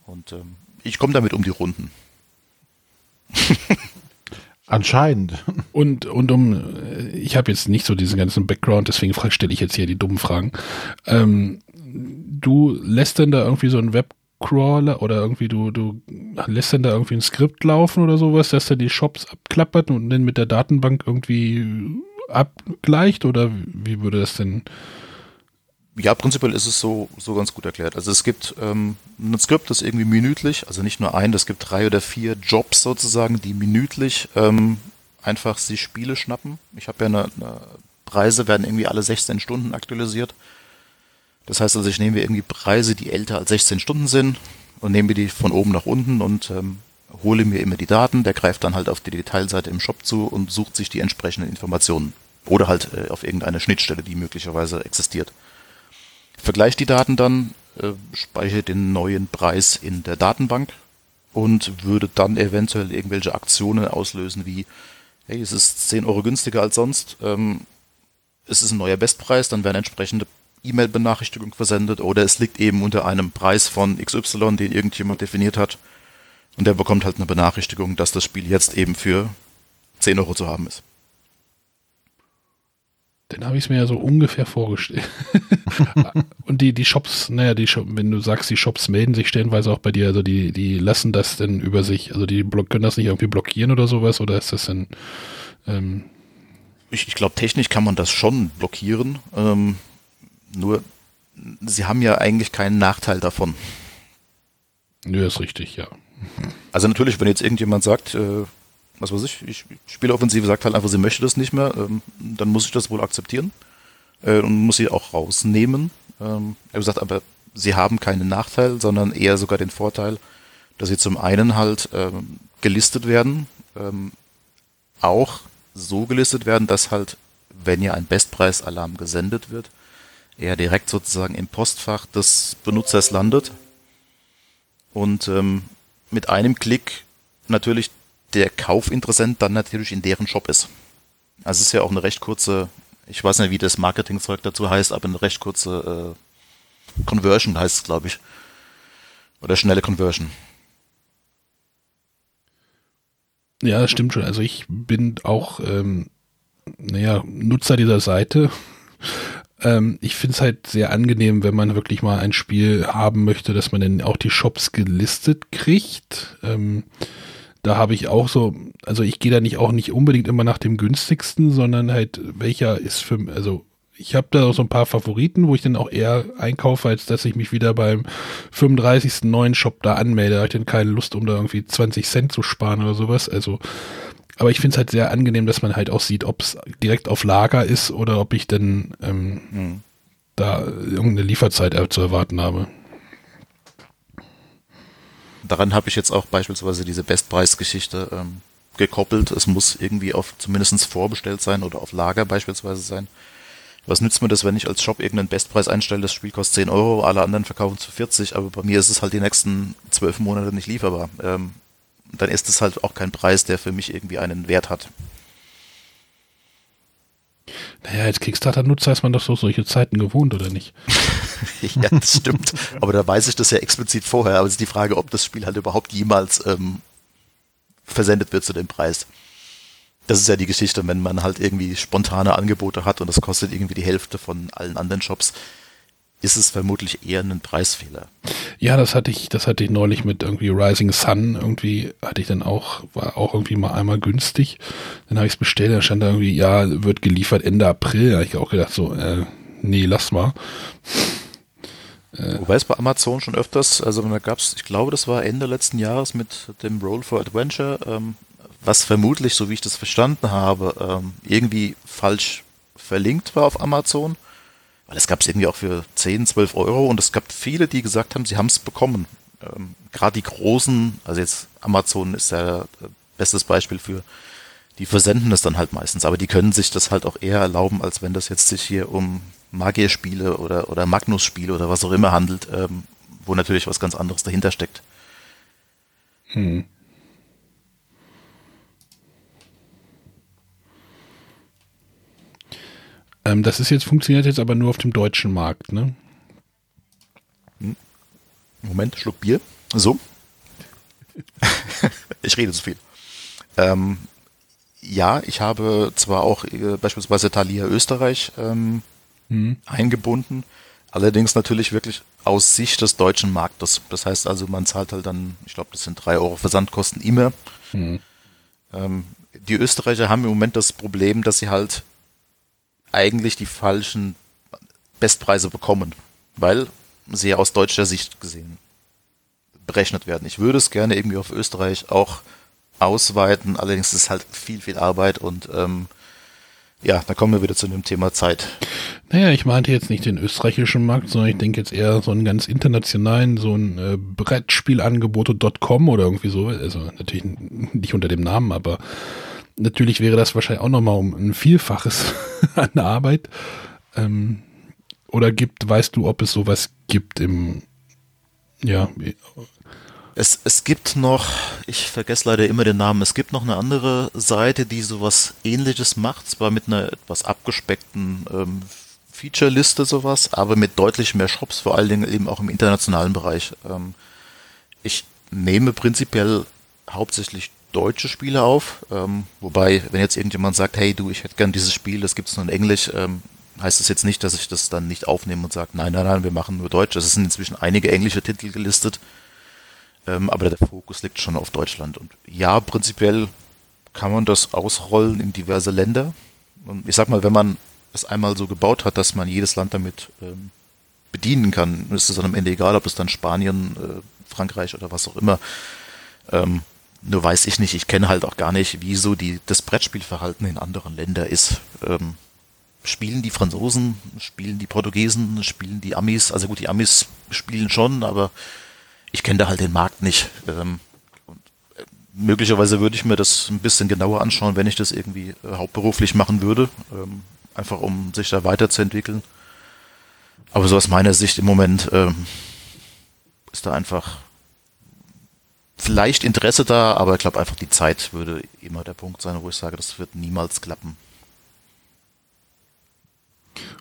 und ähm, ich komme damit um die Runden. Anscheinend. Und, und um, ich habe jetzt nicht so diesen ganzen Background, deswegen stelle ich jetzt hier die dummen Fragen. Ähm, du lässt denn da irgendwie so einen Webcrawler oder irgendwie du, du lässt denn da irgendwie ein Skript laufen oder sowas, dass er die Shops abklappert und dann mit der Datenbank irgendwie abgleicht oder wie würde das denn ja, prinzipiell ist es so, so ganz gut erklärt. Also es gibt ähm, ein Skript, das irgendwie minütlich, also nicht nur ein, es gibt drei oder vier Jobs sozusagen, die minütlich ähm, einfach sich Spiele schnappen. Ich habe ja eine, eine Preise werden irgendwie alle 16 Stunden aktualisiert. Das heißt also, ich nehme irgendwie Preise, die älter als 16 Stunden sind und nehme die von oben nach unten und ähm, hole mir immer die Daten. Der greift dann halt auf die Detailseite im Shop zu und sucht sich die entsprechenden Informationen. Oder halt äh, auf irgendeine Schnittstelle, die möglicherweise existiert. Vergleicht die Daten dann, äh, speichere den neuen Preis in der Datenbank und würde dann eventuell irgendwelche Aktionen auslösen wie, hey, es ist 10 Euro günstiger als sonst, ähm, es ist ein neuer Bestpreis, dann werden entsprechende E-Mail-Benachrichtigungen versendet oder es liegt eben unter einem Preis von XY, den irgendjemand definiert hat und der bekommt halt eine Benachrichtigung, dass das Spiel jetzt eben für 10 Euro zu haben ist. Dann habe ich es mir ja so ungefähr vorgestellt. und die, die Shops, naja, die Shop, wenn du sagst, die Shops melden sich stellenweise auch bei dir, also die, die lassen das denn über sich, also die können das nicht irgendwie blockieren oder sowas, oder ist das denn ähm ich, ich glaube, technisch kann man das schon blockieren. Ähm, nur, sie haben ja eigentlich keinen Nachteil davon. Nö, ist richtig, ja. Also natürlich, wenn jetzt irgendjemand sagt, äh, was weiß ich, ich Spieleoffensive sagt halt einfach, sie möchte das nicht mehr, ähm, dann muss ich das wohl akzeptieren äh, und muss sie auch rausnehmen. Ähm, er sagt aber, sie haben keinen Nachteil, sondern eher sogar den Vorteil, dass sie zum einen halt ähm, gelistet werden, ähm, auch so gelistet werden, dass halt, wenn ja ein Bestpreisalarm gesendet wird, er direkt sozusagen im Postfach des Benutzers landet und ähm, mit einem Klick natürlich der Kaufinteressent dann natürlich in deren Shop ist. Also es ist ja auch eine recht kurze, ich weiß nicht, wie das Marketingzeug dazu heißt, aber eine recht kurze äh, Conversion heißt es, glaube ich. Oder schnelle Conversion. Ja, das stimmt schon. Also ich bin auch, ähm, naja, Nutzer dieser Seite. ähm, ich finde es halt sehr angenehm, wenn man wirklich mal ein Spiel haben möchte, dass man dann auch die Shops gelistet kriegt. Ähm, da habe ich auch so, also ich gehe da nicht auch nicht unbedingt immer nach dem günstigsten, sondern halt welcher ist für, also ich habe da auch so ein paar Favoriten, wo ich dann auch eher einkaufe, als dass ich mich wieder beim 35. neuen Shop da anmelde. Da habe ich dann keine Lust, um da irgendwie 20 Cent zu sparen oder sowas. Also, aber ich finde es halt sehr angenehm, dass man halt auch sieht, ob es direkt auf Lager ist oder ob ich dann ähm, mhm. da irgendeine Lieferzeit zu erwarten habe daran habe ich jetzt auch beispielsweise diese Bestpreisgeschichte ähm, gekoppelt. Es muss irgendwie auf zumindest vorbestellt sein oder auf Lager beispielsweise sein. Was nützt mir das, wenn ich als Shop irgendeinen Bestpreis einstelle, das Spiel kostet 10 Euro, alle anderen verkaufen zu 40, aber bei mir ist es halt die nächsten zwölf Monate nicht lieferbar. Ähm, dann ist es halt auch kein Preis, der für mich irgendwie einen Wert hat. Naja, als Kickstarter-Nutzer ist man doch so solche Zeiten gewohnt, oder nicht? ja, das stimmt. Aber da weiß ich das ja explizit vorher. Aber es ist die Frage, ob das Spiel halt überhaupt jemals ähm, versendet wird zu dem Preis. Das ist ja die Geschichte, wenn man halt irgendwie spontane Angebote hat und das kostet irgendwie die Hälfte von allen anderen Shops, ist es vermutlich eher ein Preisfehler. Ja, das hatte ich, das hatte ich neulich mit irgendwie Rising Sun. Irgendwie hatte ich dann auch, war auch irgendwie mal einmal günstig. Dann habe ich es bestellt, da stand da irgendwie, ja, wird geliefert Ende April. Da habe ich auch gedacht, so, äh, nee, lass mal. Äh, Wobei es bei Amazon schon öfters, also da gab es, ich glaube, das war Ende letzten Jahres mit dem Roll for Adventure, ähm, was vermutlich, so wie ich das verstanden habe, ähm, irgendwie falsch verlinkt war auf Amazon weil es gab es irgendwie auch für 10, 12 Euro und es gab viele, die gesagt haben, sie haben es bekommen. Ähm, Gerade die großen, also jetzt Amazon ist ja bestes Beispiel für, die versenden es dann halt meistens, aber die können sich das halt auch eher erlauben, als wenn das jetzt sich hier um Magierspiele oder, oder Magnus-Spiele oder was auch immer handelt, ähm, wo natürlich was ganz anderes dahinter steckt. Hm. Ähm, das ist jetzt, funktioniert jetzt aber nur auf dem deutschen Markt, ne? Moment, Schluck Bier. So. ich rede zu viel. Ähm, ja, ich habe zwar auch äh, beispielsweise Thalia Österreich ähm, mhm. eingebunden, allerdings natürlich wirklich aus Sicht des deutschen Marktes. Das heißt also, man zahlt halt dann, ich glaube, das sind drei Euro Versandkosten immer. Mhm. Ähm, die Österreicher haben im Moment das Problem, dass sie halt eigentlich die falschen Bestpreise bekommen, weil sie aus deutscher Sicht gesehen berechnet werden. Ich würde es gerne irgendwie auf Österreich auch ausweiten, allerdings ist es halt viel, viel Arbeit und ähm, Ja, da kommen wir wieder zu dem Thema Zeit. Naja, ich meinte jetzt nicht den österreichischen Markt, sondern ich denke jetzt eher so einen ganz internationalen, so ein äh, Brettspielangebote.com oder irgendwie so. Also natürlich nicht unter dem Namen, aber natürlich wäre das wahrscheinlich auch nochmal um ein Vielfaches an Arbeit. Ähm, oder gibt, weißt du, ob es sowas gibt im, ja, es, es gibt noch, ich vergesse leider immer den Namen, es gibt noch eine andere Seite, die sowas ähnliches macht, zwar mit einer etwas abgespeckten ähm, Feature-Liste sowas, aber mit deutlich mehr Shops, vor allen Dingen eben auch im internationalen Bereich. Ähm, ich nehme prinzipiell hauptsächlich deutsche Spiele auf, ähm, wobei, wenn jetzt irgendjemand sagt, hey du, ich hätte gern dieses Spiel, das gibt es nur in Englisch, ähm, heißt das jetzt nicht, dass ich das dann nicht aufnehme und sage, nein, nein, nein, wir machen nur Deutsch. Es sind inzwischen einige englische Titel gelistet. Ähm, aber der Fokus liegt schon auf Deutschland. Und ja, prinzipiell kann man das ausrollen in diverse Länder. Und ich sag mal, wenn man es einmal so gebaut hat, dass man jedes Land damit ähm, bedienen kann, ist es dann am Ende egal, ob es dann Spanien, äh, Frankreich oder was auch immer. Ähm, nur weiß ich nicht, ich kenne halt auch gar nicht, wie so die, das Brettspielverhalten in anderen Ländern ist. Ähm, spielen die Franzosen, spielen die Portugiesen, spielen die Amis, also gut, die Amis spielen schon, aber ich kenne da halt den Markt nicht. Ähm, und, äh, möglicherweise würde ich mir das ein bisschen genauer anschauen, wenn ich das irgendwie äh, hauptberuflich machen würde, ähm, einfach um sich da weiterzuentwickeln. Aber so aus meiner Sicht im Moment ähm, ist da einfach vielleicht Interesse da, aber ich glaube einfach die Zeit würde immer der Punkt sein, wo ich sage, das wird niemals klappen.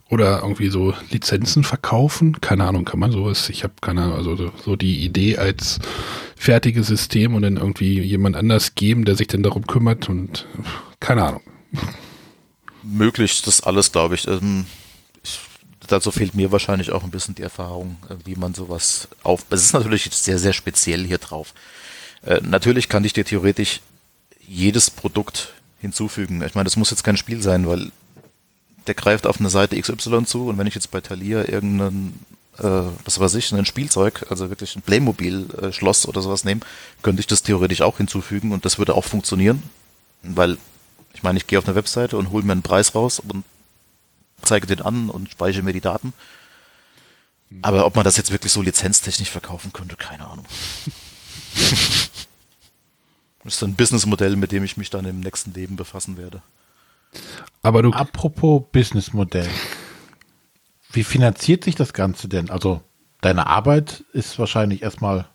Oder irgendwie so Lizenzen verkaufen. Keine Ahnung, kann man sowas? Ich habe keine Ahnung, also so die Idee als fertiges System und dann irgendwie jemand anders geben, der sich dann darum kümmert und keine Ahnung. Möglich, das alles, glaube ich. Ähm, ich. Dazu fehlt mir wahrscheinlich auch ein bisschen die Erfahrung, wie man sowas auf. Es ist natürlich sehr, sehr speziell hier drauf. Äh, natürlich kann ich dir theoretisch jedes Produkt hinzufügen. Ich meine, das muss jetzt kein Spiel sein, weil der greift auf eine Seite XY zu und wenn ich jetzt bei Thalia irgendeinen, äh, was weiß ich, ein Spielzeug, also wirklich ein Playmobil-Schloss oder sowas nehme, könnte ich das theoretisch auch hinzufügen und das würde auch funktionieren, weil ich meine, ich gehe auf eine Webseite und hole mir einen Preis raus und zeige den an und speichere mir die Daten. Aber ob man das jetzt wirklich so lizenztechnisch verkaufen könnte, keine Ahnung. das ist ein Businessmodell, mit dem ich mich dann im nächsten Leben befassen werde. Aber du. Apropos Businessmodell. Wie finanziert sich das Ganze denn? Also, deine Arbeit ist wahrscheinlich erstmal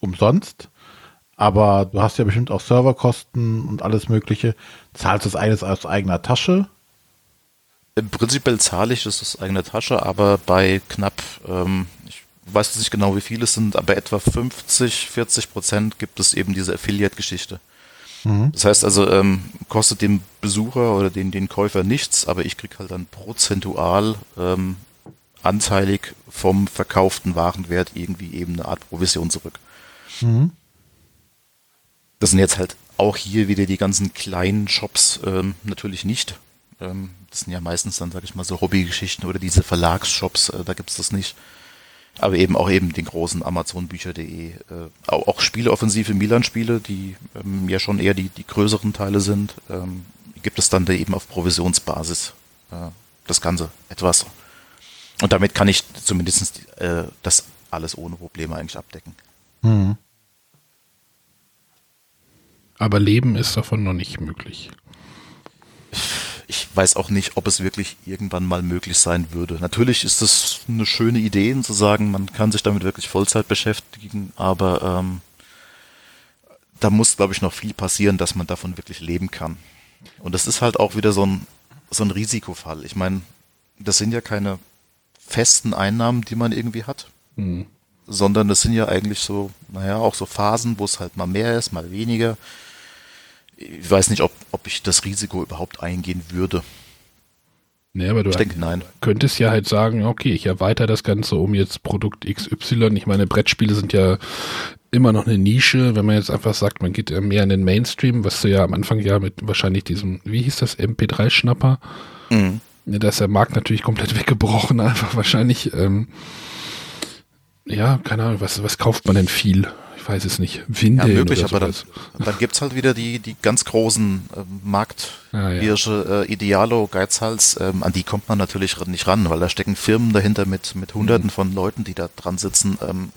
umsonst, aber du hast ja bestimmt auch Serverkosten und alles Mögliche. Zahlst du das alles aus eigener Tasche? Prinzipiell zahle ich das aus eigener Tasche, aber bei knapp, ähm, ich weiß nicht genau, wie viele es sind, aber etwa 50, 40 Prozent gibt es eben diese Affiliate-Geschichte. Mhm. Das heißt also, ähm, kostet dem Besucher oder den, den Käufer nichts, aber ich krieg halt dann prozentual ähm, anteilig vom verkauften Warenwert irgendwie eben eine Art Provision zurück. Mhm. Das sind jetzt halt auch hier wieder die ganzen kleinen Shops ähm, natürlich nicht. Ähm, das sind ja meistens dann, sag ich mal, so Hobbygeschichten oder diese Verlagsshops, äh, da gibt's das nicht aber eben auch eben den großen Amazonbücher.de, äh, auch, auch Spieleoffensive Milan-Spiele, die ähm, ja schon eher die, die größeren Teile sind, ähm, gibt es dann da eben auf Provisionsbasis äh, das Ganze etwas. Und damit kann ich zumindest äh, das alles ohne Probleme eigentlich abdecken. Mhm. Aber Leben ist davon noch nicht möglich ich weiß auch nicht, ob es wirklich irgendwann mal möglich sein würde. Natürlich ist es eine schöne Idee, zu sagen, man kann sich damit wirklich Vollzeit beschäftigen, aber ähm, da muss, glaube ich, noch viel passieren, dass man davon wirklich leben kann. Und das ist halt auch wieder so ein, so ein Risikofall. Ich meine, das sind ja keine festen Einnahmen, die man irgendwie hat, mhm. sondern das sind ja eigentlich so, naja, auch so Phasen, wo es halt mal mehr ist, mal weniger ich weiß nicht, ob, ob ich das Risiko überhaupt eingehen würde. Nee, aber du ich denke, nein. könntest ja halt sagen, okay, ich erweitere das Ganze um jetzt Produkt XY. Ich meine, Brettspiele sind ja immer noch eine Nische, wenn man jetzt einfach sagt, man geht mehr in den Mainstream, was du ja am Anfang ja mit wahrscheinlich diesem, wie hieß das, MP3-Schnapper, mhm. ja, da ist der Markt natürlich komplett weggebrochen, einfach wahrscheinlich. Ähm, ja, keine Ahnung, was, was kauft man denn viel? Ich weiß es nicht, Winde. Ja, möglich, aber dann, dann gibt es halt wieder die, die ganz großen äh, Markthirsche, ah, ja. äh, Idealo, Geizhals, ähm, an die kommt man natürlich nicht ran, weil da stecken Firmen dahinter mit, mit Hunderten mhm. von Leuten, die da dran sitzen. Ähm,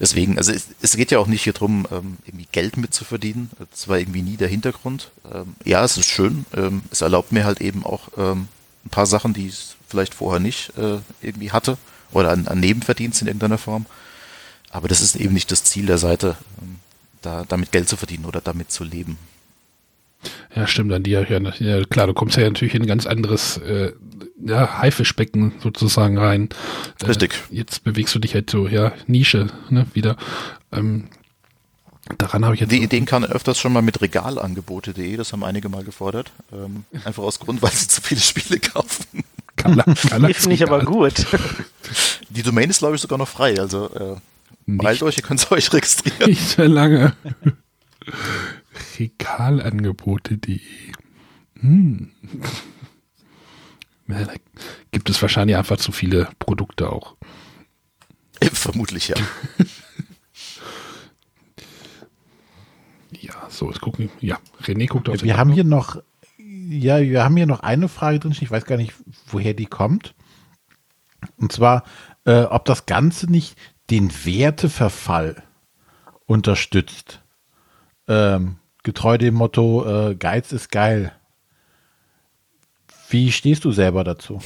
deswegen, also es, es, geht ja auch nicht hier drum, ähm, irgendwie Geld mitzuverdienen. Das war irgendwie nie der Hintergrund. Ähm, ja, es ist schön. Ähm, es erlaubt mir halt eben auch ähm, ein paar Sachen, die es vielleicht vorher nicht äh, irgendwie hatte oder an, an Nebenverdienst in irgendeiner Form. Aber das ist eben nicht das Ziel der Seite, ähm, da, damit Geld zu verdienen oder damit zu leben. Ja, stimmt, dann die ja, ja, klar, du kommst ja natürlich in ein ganz anderes äh, ja, Haifischbecken sozusagen rein. Äh, Richtig. Äh, jetzt bewegst du dich halt so, ja, Nische, ne, wieder. Ähm, daran habe ich jetzt. Die Ideen kann öfters schon mal mit Regalangebote.de, das haben einige mal gefordert. Ähm, einfach aus Grund, weil sie zu viele Spiele kaufen. Die finde ich aber gut. Die Domain ist, glaube ich, sogar noch frei, also äh, Bald euch, ihr könnt euch registrieren. Nicht sehr lange. Regalangebote.de. Hm. Ja, da gibt es wahrscheinlich einfach zu viele Produkte auch. Vermutlich ja. ja, so, jetzt gucken. Ja, René guckt auf Wir haben hier noch, ja, wir haben hier noch eine Frage drin. Ich weiß gar nicht, woher die kommt. Und zwar, äh, ob das Ganze nicht den Werteverfall unterstützt. Ähm, getreu dem Motto, äh, Geiz ist geil. Wie stehst du selber dazu?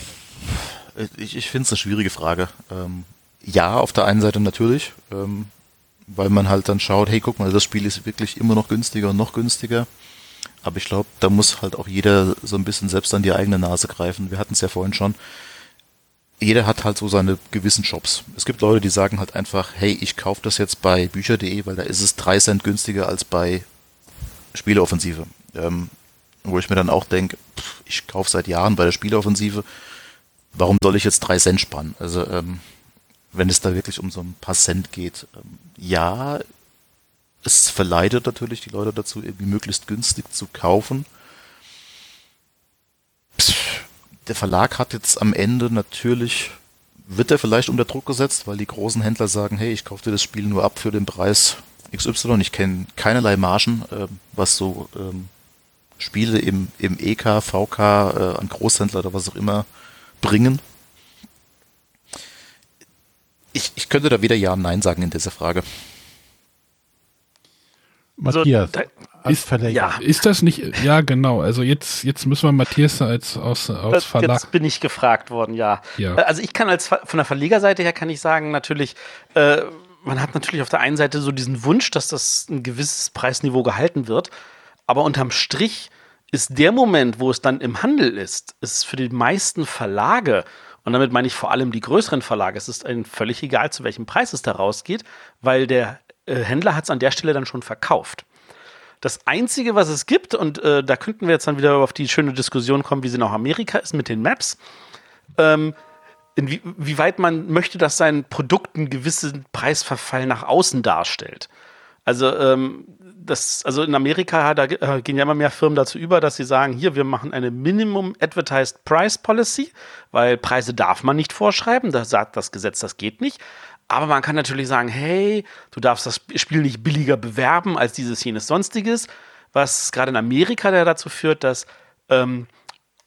Ich, ich finde es eine schwierige Frage. Ähm, ja, auf der einen Seite natürlich, ähm, weil man halt dann schaut, hey, guck mal, das Spiel ist wirklich immer noch günstiger und noch günstiger. Aber ich glaube, da muss halt auch jeder so ein bisschen selbst an die eigene Nase greifen. Wir hatten es ja vorhin schon jeder hat halt so seine gewissen Shops. Es gibt Leute, die sagen halt einfach, hey, ich kaufe das jetzt bei bücher.de, weil da ist es drei Cent günstiger als bei Spieleoffensive. Ähm, wo ich mir dann auch denke, ich kaufe seit Jahren bei der Spieleoffensive, warum soll ich jetzt drei Cent sparen? Also ähm, wenn es da wirklich um so ein paar Cent geht, ähm, ja, es verleitet natürlich die Leute dazu, irgendwie möglichst günstig zu kaufen. Pff, der Verlag hat jetzt am Ende natürlich, wird er vielleicht unter Druck gesetzt, weil die großen Händler sagen, hey, ich kaufe dir das Spiel nur ab für den Preis XY. Ich kenne keinerlei Margen, äh, was so ähm, Spiele im, im EK, VK, äh, an Großhändler oder was auch immer bringen. Ich, ich könnte da weder Ja und Nein sagen in dieser Frage. Matthias, so, ist, ja. ist das nicht, ja genau, also jetzt, jetzt müssen wir Matthias als aus, aus Verlag. Jetzt bin ich gefragt worden, ja. ja. Also ich kann als, von der Verlegerseite her kann ich sagen, natürlich, äh, man hat natürlich auf der einen Seite so diesen Wunsch, dass das ein gewisses Preisniveau gehalten wird, aber unterm Strich ist der Moment, wo es dann im Handel ist, ist für die meisten Verlage und damit meine ich vor allem die größeren Verlage. Es ist ihnen völlig egal, zu welchem Preis es da rausgeht, weil der äh, Händler hat es an der Stelle dann schon verkauft. Das Einzige, was es gibt, und äh, da könnten wir jetzt dann wieder auf die schöne Diskussion kommen, wie sie nach Amerika ist mit den Maps, ähm, inwieweit man möchte, dass sein Produkt einen gewissen Preisverfall nach außen darstellt. Also, ähm, das, also in Amerika, da äh, gehen ja immer mehr Firmen dazu über, dass sie sagen, hier, wir machen eine Minimum Advertised Price Policy, weil Preise darf man nicht vorschreiben, da sagt das Gesetz, das geht nicht. Aber man kann natürlich sagen, hey, du darfst das Spiel nicht billiger bewerben als dieses, jenes, sonstiges, was gerade in Amerika dazu führt, dass ähm,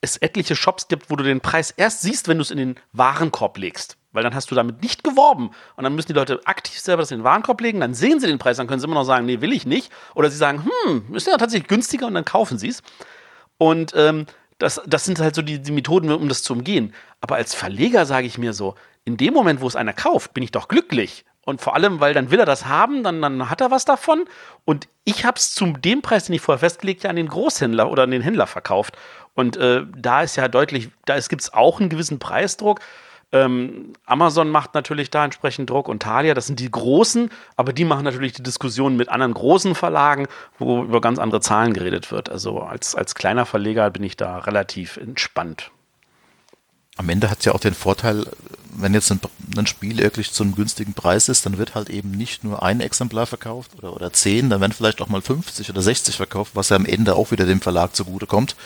es etliche Shops gibt, wo du den Preis erst siehst, wenn du es in den Warenkorb legst. Weil dann hast du damit nicht geworben. Und dann müssen die Leute aktiv selber das in den Warenkorb legen, dann sehen sie den Preis, dann können sie immer noch sagen, nee, will ich nicht. Oder sie sagen, hm, ist ja tatsächlich günstiger und dann kaufen sie es. Und ähm, das, das sind halt so die, die Methoden, um das zu umgehen. Aber als Verleger sage ich mir so, in dem Moment, wo es einer kauft, bin ich doch glücklich. Und vor allem, weil dann will er das haben, dann, dann hat er was davon. Und ich habe es zu dem Preis, den ich vorher festgelegt ja an den Großhändler oder an den Händler verkauft. Und äh, da ist ja deutlich, da gibt es auch einen gewissen Preisdruck. Ähm, Amazon macht natürlich da entsprechend Druck und Thalia, das sind die großen, aber die machen natürlich die Diskussionen mit anderen großen Verlagen, wo über ganz andere Zahlen geredet wird. Also als, als kleiner Verleger bin ich da relativ entspannt am Ende hat es ja auch den Vorteil, wenn jetzt ein, ein, Spiel wirklich zu einem günstigen Preis ist, dann wird halt eben nicht nur ein Exemplar verkauft oder, oder zehn, dann werden vielleicht auch mal 50 oder 60 verkauft, was ja am Ende auch wieder dem Verlag zugute kommt,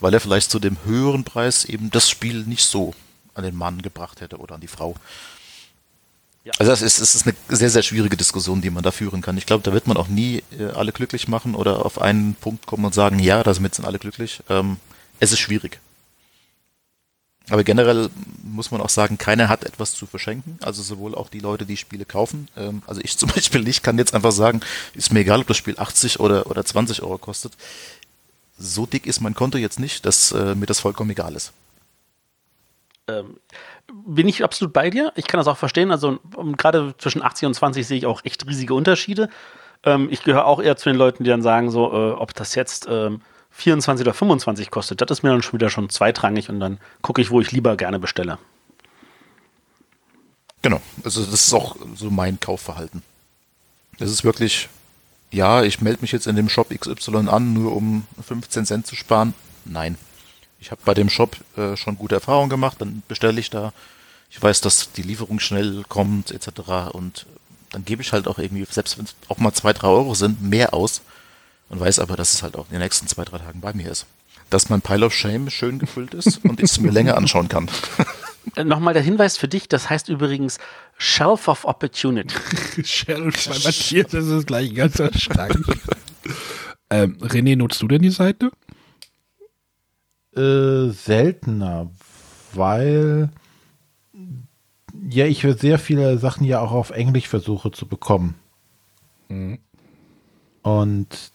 weil er vielleicht zu dem höheren Preis eben das Spiel nicht so an den Mann gebracht hätte oder an die Frau. Ja. Also das ist, das ist eine sehr, sehr schwierige Diskussion, die man da führen kann. Ich glaube, da wird man auch nie äh, alle glücklich machen oder auf einen Punkt kommen und sagen, ja, damit sind alle glücklich. Ähm, es ist schwierig. Aber generell muss man auch sagen, keiner hat etwas zu verschenken. Also sowohl auch die Leute, die Spiele kaufen. Ähm, also ich zum Beispiel nicht, kann jetzt einfach sagen, ist mir egal, ob das Spiel 80 oder, oder 20 Euro kostet. So dick ist mein Konto jetzt nicht, dass äh, mir das vollkommen egal ist. Ähm, bin ich absolut bei dir. Ich kann das auch verstehen. Also gerade zwischen 80 und 20 sehe ich auch echt riesige Unterschiede. Ähm, ich gehöre auch eher zu den Leuten, die dann sagen, so, äh, ob das jetzt ähm, 24 oder 25 kostet, das ist mir dann schon wieder schon zweitrangig und dann gucke ich, wo ich lieber gerne bestelle. Genau, also das ist auch so mein Kaufverhalten. Das ist wirklich, ja, ich melde mich jetzt in dem Shop XY an, nur um 15 Cent zu sparen. Nein. Ich habe bei dem Shop äh, schon gute Erfahrungen gemacht, dann bestelle ich da. Ich weiß, dass die Lieferung schnell kommt, etc. Und dann gebe ich halt auch irgendwie, selbst wenn es auch mal zwei, drei Euro sind, mehr aus, und weiß aber, dass es halt auch in den nächsten zwei, drei Tagen bei mir ist. Dass mein Pile of Shame schön gefüllt ist und ich es mir länger anschauen kann. Äh, nochmal der Hinweis für dich, das heißt übrigens Shelf of Opportunity. Shelf, bei Matthias ist es gleich ein ganzer Schrank. ähm, René, nutzt du denn die Seite? Äh, seltener, weil ja, ich sehr viele Sachen ja auch auf Englisch versuche zu bekommen. Mhm. Und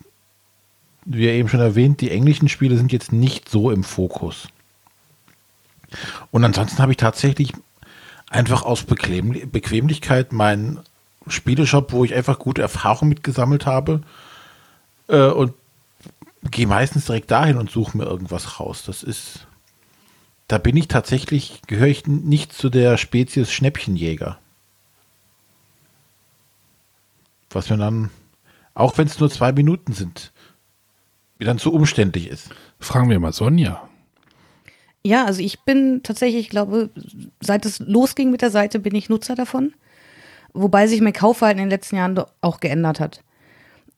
wie eben schon erwähnt, die englischen Spiele sind jetzt nicht so im Fokus. Und ansonsten habe ich tatsächlich einfach aus Bequem Bequemlichkeit meinen Spieleshop, wo ich einfach gute Erfahrungen mitgesammelt habe äh, und gehe meistens direkt dahin und suche mir irgendwas raus. Das ist, da bin ich tatsächlich, gehöre ich nicht zu der Spezies Schnäppchenjäger. Was mir dann, auch wenn es nur zwei Minuten sind, wie dann zu umständlich ist. Fragen wir mal Sonja. Ja, also ich bin tatsächlich, ich glaube, seit es losging mit der Seite, bin ich Nutzer davon. Wobei sich mein Kaufverhalten in den letzten Jahren auch geändert hat.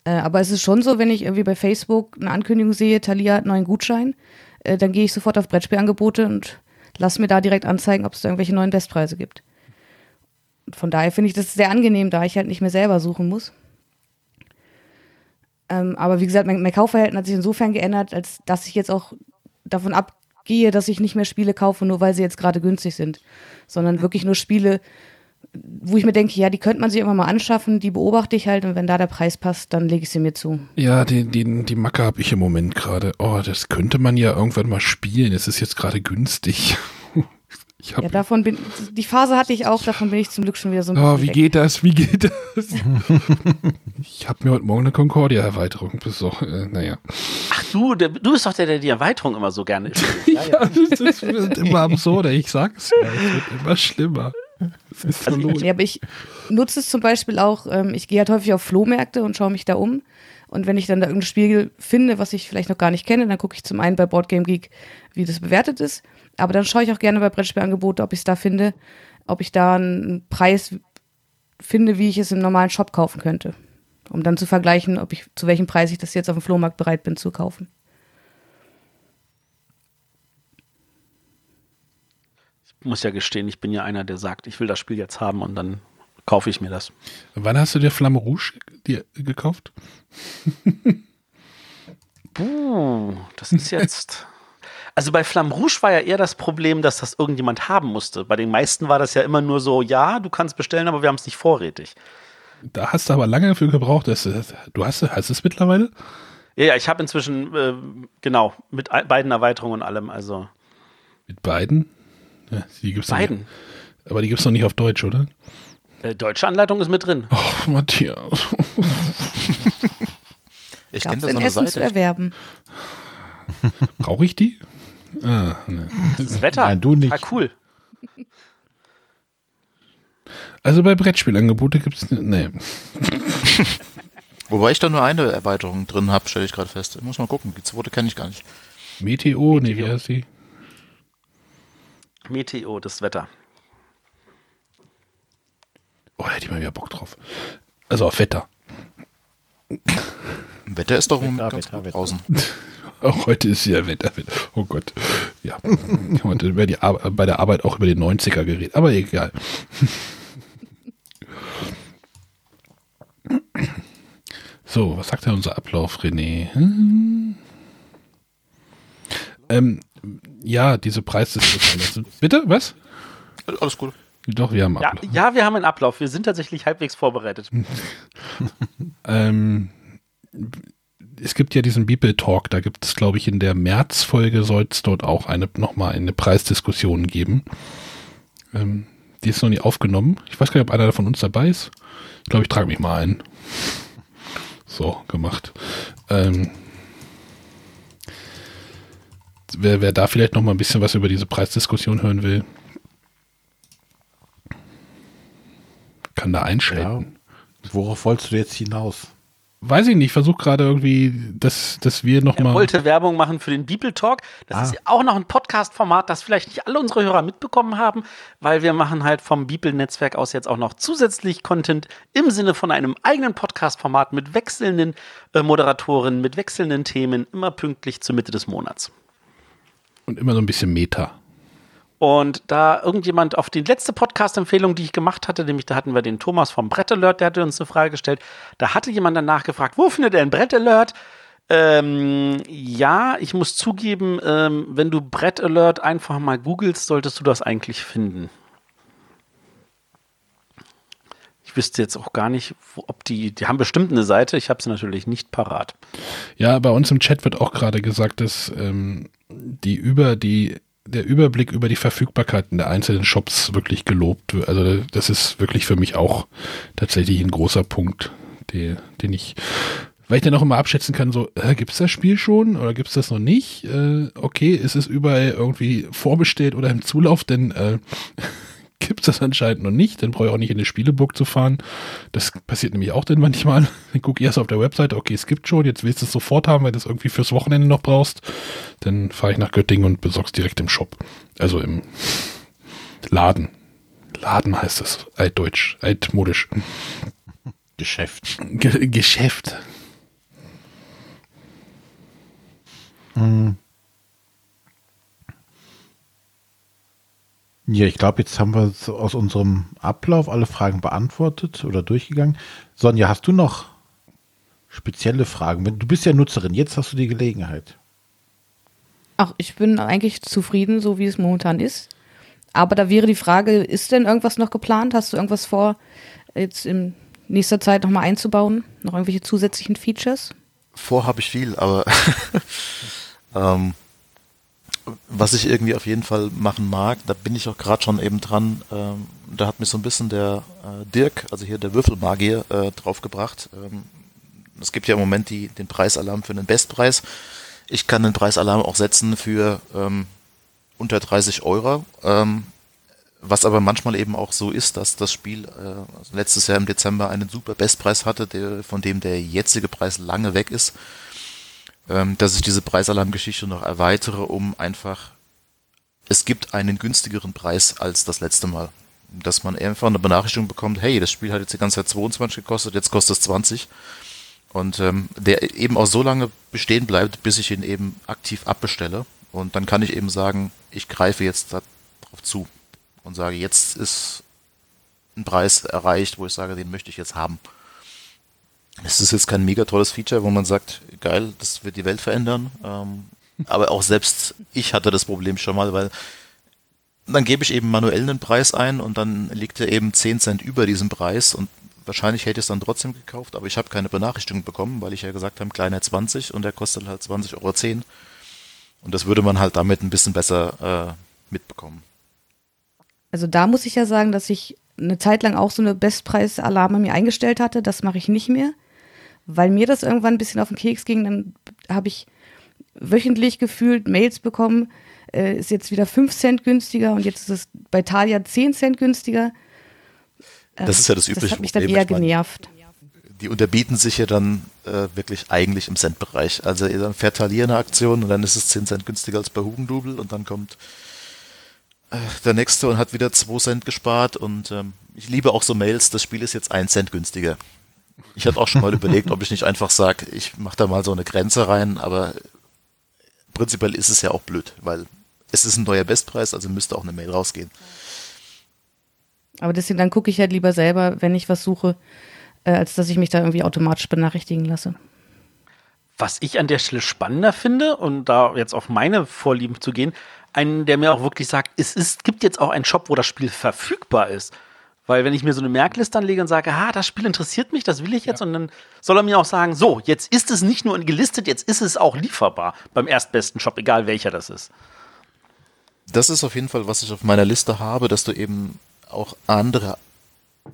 Äh, aber es ist schon so, wenn ich irgendwie bei Facebook eine Ankündigung sehe, Thalia hat neuen Gutschein, äh, dann gehe ich sofort auf Brettspielangebote und lasse mir da direkt anzeigen, ob es da irgendwelche neuen Bestpreise gibt. Von daher finde ich das sehr angenehm, da ich halt nicht mehr selber suchen muss. Ähm, aber wie gesagt, mein, mein, Kaufverhalten hat sich insofern geändert, als dass ich jetzt auch davon abgehe, dass ich nicht mehr Spiele kaufe, nur weil sie jetzt gerade günstig sind, sondern wirklich nur Spiele, wo ich mir denke, ja, die könnte man sich immer mal anschaffen, die beobachte ich halt und wenn da der Preis passt, dann lege ich sie mir zu. Ja, die, die, die Macke habe ich im Moment gerade. Oh, das könnte man ja irgendwann mal spielen. Es ist jetzt gerade günstig. Ich ja, davon bin, die Phase hatte ich auch, davon bin ich zum Glück schon wieder so ein Oh, wie weg. geht das? Wie geht das? ich habe mir heute Morgen eine Concordia-Erweiterung besorgt. Äh, naja. Ach du, der, du bist doch der, der die Erweiterung immer so gerne ja, ja, das wird immer absurder, ich sag's ja, es wird immer schlimmer. Also, ja, aber ich nutze es zum Beispiel auch, ähm, ich gehe halt häufig auf Flohmärkte und schaue mich da um. Und wenn ich dann da irgendein Spiel finde, was ich vielleicht noch gar nicht kenne, dann gucke ich zum einen bei Boardgame Geek, wie das bewertet ist. Aber dann schaue ich auch gerne bei Brettspielangebote, ob ich es da finde, ob ich da einen Preis finde, wie ich es im normalen Shop kaufen könnte. Um dann zu vergleichen, ob ich zu welchem Preis ich das jetzt auf dem Flohmarkt bereit bin zu kaufen. Ich muss ja gestehen, ich bin ja einer, der sagt, ich will das Spiel jetzt haben und dann kaufe ich mir das. Wann hast du dir Flamme Rouge dir gekauft? Puh, das ist jetzt. Also bei Flamme Rouge war ja eher das Problem, dass das irgendjemand haben musste. Bei den meisten war das ja immer nur so, ja, du kannst bestellen, aber wir haben es nicht vorrätig. Da hast du aber lange dafür gebraucht. Dass, du hast, hast es mittlerweile? Ja, ja, ich habe inzwischen, äh, genau, mit beiden Erweiterungen und allem, also. Mit beiden? Ja, die gibt's beiden. Nicht. Aber die gibt es noch nicht auf Deutsch, oder? Äh, deutsche Anleitung ist mit drin. Oh, Matthias. ich kenne das in Essen Seite. zu erwerben. Brauche ich die? Ah, ne. Das Wetter. Nein, du nicht. Ah, cool. Also bei Brettspielangebote gibt es. Nee. Wobei ich da nur eine Erweiterung drin habe, stelle ich gerade fest. Ich muss mal gucken. Die zweite kenne ich gar nicht. Meteo, Meteo. nee, wie heißt die? Meteo, das Wetter. Oh, hätte ich mal wieder Bock drauf. Also auf Wetter. Wetter ist doch Wetter, Wetter, Wetter, draußen. Auch heute ist sie Wetter. Oh Gott. Ja. Heute über die Ar bei der Arbeit auch über den 90er geredet. Aber egal. So, was sagt denn unser Ablauf, René? Hm? Ähm, ja, diese Preisdiskussion. Bitte, was? Alles gut. Doch, wir haben einen Ablauf. Ja, ja, wir haben einen Ablauf. Wir sind tatsächlich halbwegs vorbereitet. ähm, es gibt ja diesen Beeple Talk, da gibt es, glaube ich, in der März-Folge soll es dort auch eine, nochmal eine Preisdiskussion geben. Ähm, die ist noch nie aufgenommen. Ich weiß gar nicht, ob einer von uns dabei ist. Ich glaube, ich trage mich mal ein. So, gemacht. Ähm, wer, wer da vielleicht noch mal ein bisschen was über diese Preisdiskussion hören will, kann da einschalten. Ja. Worauf wolltest du jetzt hinaus? Weiß ich nicht, ich versuche gerade irgendwie, dass, dass wir noch er mal. Ich wollte Werbung machen für den Bibel Talk. Das ah. ist auch noch ein Podcast-Format, das vielleicht nicht alle unsere Hörer mitbekommen haben, weil wir machen halt vom Bibel-Netzwerk aus jetzt auch noch zusätzlich Content im Sinne von einem eigenen Podcast-Format mit wechselnden äh, Moderatoren, mit wechselnden Themen, immer pünktlich zur Mitte des Monats. Und immer so ein bisschen Meta. Und da irgendjemand auf die letzte Podcast-Empfehlung, die ich gemacht hatte, nämlich da hatten wir den Thomas vom Brett Alert, der hatte uns eine Frage gestellt. Da hatte jemand danach gefragt, wo findet er ein Brett Alert? Ähm, ja, ich muss zugeben, ähm, wenn du Brett Alert einfach mal googelst, solltest du das eigentlich finden. Ich wüsste jetzt auch gar nicht, ob die, die haben bestimmt eine Seite, ich habe sie natürlich nicht parat. Ja, bei uns im Chat wird auch gerade gesagt, dass ähm, die über die der Überblick über die Verfügbarkeiten der einzelnen Shops wirklich gelobt. Also das ist wirklich für mich auch tatsächlich ein großer Punkt, den, den ich, weil ich dann auch immer abschätzen kann, so, äh, gibt es das Spiel schon oder gibt es das noch nicht? Äh, okay, ist es überall irgendwie vorbestellt oder im Zulauf, denn äh, gibt es das anscheinend noch nicht. Dann brauche ich auch nicht in eine Spieleburg zu fahren. Das passiert nämlich auch dann manchmal. Dann gucke ich erst auf der Webseite, okay, es gibt schon, jetzt willst du es sofort haben, weil du es irgendwie fürs Wochenende noch brauchst. Dann fahre ich nach Göttingen und besorg's direkt im Shop. Also im Laden. Laden heißt das. Altdeutsch, altmodisch. Geschäft. Ge Geschäft. Hm. Ja, ich glaube, jetzt haben wir aus unserem Ablauf alle Fragen beantwortet oder durchgegangen. Sonja, hast du noch spezielle Fragen? Du bist ja Nutzerin, jetzt hast du die Gelegenheit. Ach, ich bin eigentlich zufrieden, so wie es momentan ist. Aber da wäre die Frage, ist denn irgendwas noch geplant? Hast du irgendwas vor, jetzt in nächster Zeit nochmal einzubauen? Noch irgendwelche zusätzlichen Features? Vor habe ich viel, aber ähm, was ich irgendwie auf jeden Fall machen mag, da bin ich auch gerade schon eben dran, ähm, da hat mich so ein bisschen der äh, Dirk, also hier der Würfelmagier, äh, draufgebracht. Ähm, es gibt ja im Moment die, den Preisalarm für den Bestpreis. Ich kann den Preisalarm auch setzen für ähm, unter 30 Euro. Ähm, was aber manchmal eben auch so ist, dass das Spiel äh, also letztes Jahr im Dezember einen super Bestpreis hatte, der, von dem der jetzige Preis lange weg ist ähm, dass ich diese Preisalarmgeschichte noch erweitere, um einfach, es gibt einen günstigeren Preis als das letzte Mal. Dass man einfach eine Benachrichtigung bekommt, hey, das Spiel hat jetzt die ganze Zeit 22 gekostet, jetzt kostet es 20. Und ähm, der eben auch so lange bestehen bleibt, bis ich ihn eben aktiv abbestelle. Und dann kann ich eben sagen, ich greife jetzt darauf zu und sage, jetzt ist ein Preis erreicht, wo ich sage, den möchte ich jetzt haben. Es ist jetzt kein mega tolles Feature, wo man sagt, geil, das wird die Welt verändern. Ähm, aber auch selbst ich hatte das Problem schon mal, weil dann gebe ich eben manuell einen Preis ein und dann liegt er eben 10 Cent über diesem Preis und wahrscheinlich hätte ich es dann trotzdem gekauft, aber ich habe keine Benachrichtigung bekommen, weil ich ja gesagt habe, kleiner 20 und der kostet halt 20,10 Euro. Und das würde man halt damit ein bisschen besser äh, mitbekommen. Also da muss ich ja sagen, dass ich eine Zeit lang auch so eine Bestpreisalarme mir eingestellt hatte. Das mache ich nicht mehr weil mir das irgendwann ein bisschen auf den Keks ging. Dann habe ich wöchentlich gefühlt Mails bekommen, äh, ist jetzt wieder 5 Cent günstiger und jetzt ist es bei Thalia 10 Cent günstiger. Äh, das ist ja das übliche Das hat mich dann eher genervt. Die unterbieten sich ja dann äh, wirklich eigentlich im Centbereich. Also dann fährt Thalia eine Aktion und dann ist es 10 Cent günstiger als bei Hugendubel und dann kommt äh, der nächste und hat wieder 2 Cent gespart und ähm, ich liebe auch so Mails, das Spiel ist jetzt 1 Cent günstiger. Ich hatte auch schon mal überlegt, ob ich nicht einfach sage, ich mache da mal so eine Grenze rein, aber prinzipiell ist es ja auch blöd, weil es ist ein neuer Bestpreis, also müsste auch eine Mail rausgehen. Aber deswegen, dann gucke ich halt lieber selber, wenn ich was suche, äh, als dass ich mich da irgendwie automatisch benachrichtigen lasse. Was ich an der Stelle spannender finde, und da jetzt auf meine Vorlieben zu gehen, einen, der mir auch wirklich sagt, es ist, gibt jetzt auch einen Shop, wo das Spiel verfügbar ist. Weil wenn ich mir so eine Merkliste anlege und sage, ah, das Spiel interessiert mich, das will ich jetzt, ja. und dann soll er mir auch sagen, so, jetzt ist es nicht nur gelistet, jetzt ist es auch lieferbar beim erstbesten Shop, egal welcher das ist. Das ist auf jeden Fall, was ich auf meiner Liste habe, dass du eben auch andere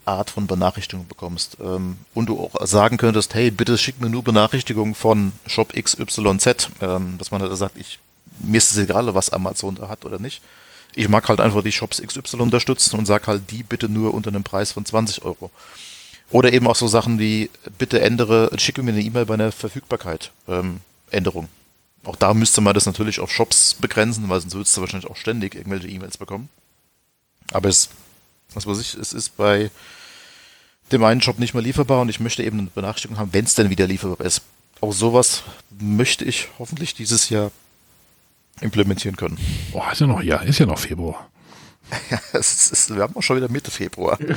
Art von Benachrichtigung bekommst. Ähm, und du auch sagen könntest, hey, bitte schick mir nur Benachrichtigungen von Shop XYZ, ähm, dass man halt sagt, ich, mir ist es egal, was Amazon da hat oder nicht. Ich mag halt einfach die Shops XY unterstützen und sag halt die bitte nur unter einem Preis von 20 Euro. Oder eben auch so Sachen wie, bitte ändere, schicke mir eine E-Mail bei einer Verfügbarkeit, ähm, Änderung. Auch da müsste man das natürlich auf Shops begrenzen, weil sonst würdest du wahrscheinlich auch ständig irgendwelche E-Mails bekommen. Aber es, was weiß ich, es ist bei dem einen Shop nicht mehr lieferbar und ich möchte eben eine Benachrichtigung haben, wenn es denn wieder lieferbar ist. Auch sowas möchte ich hoffentlich dieses Jahr implementieren können. Boah, ist ja noch, ja, ist ja noch Februar. ja, es ist, wir haben auch schon wieder Mitte Februar.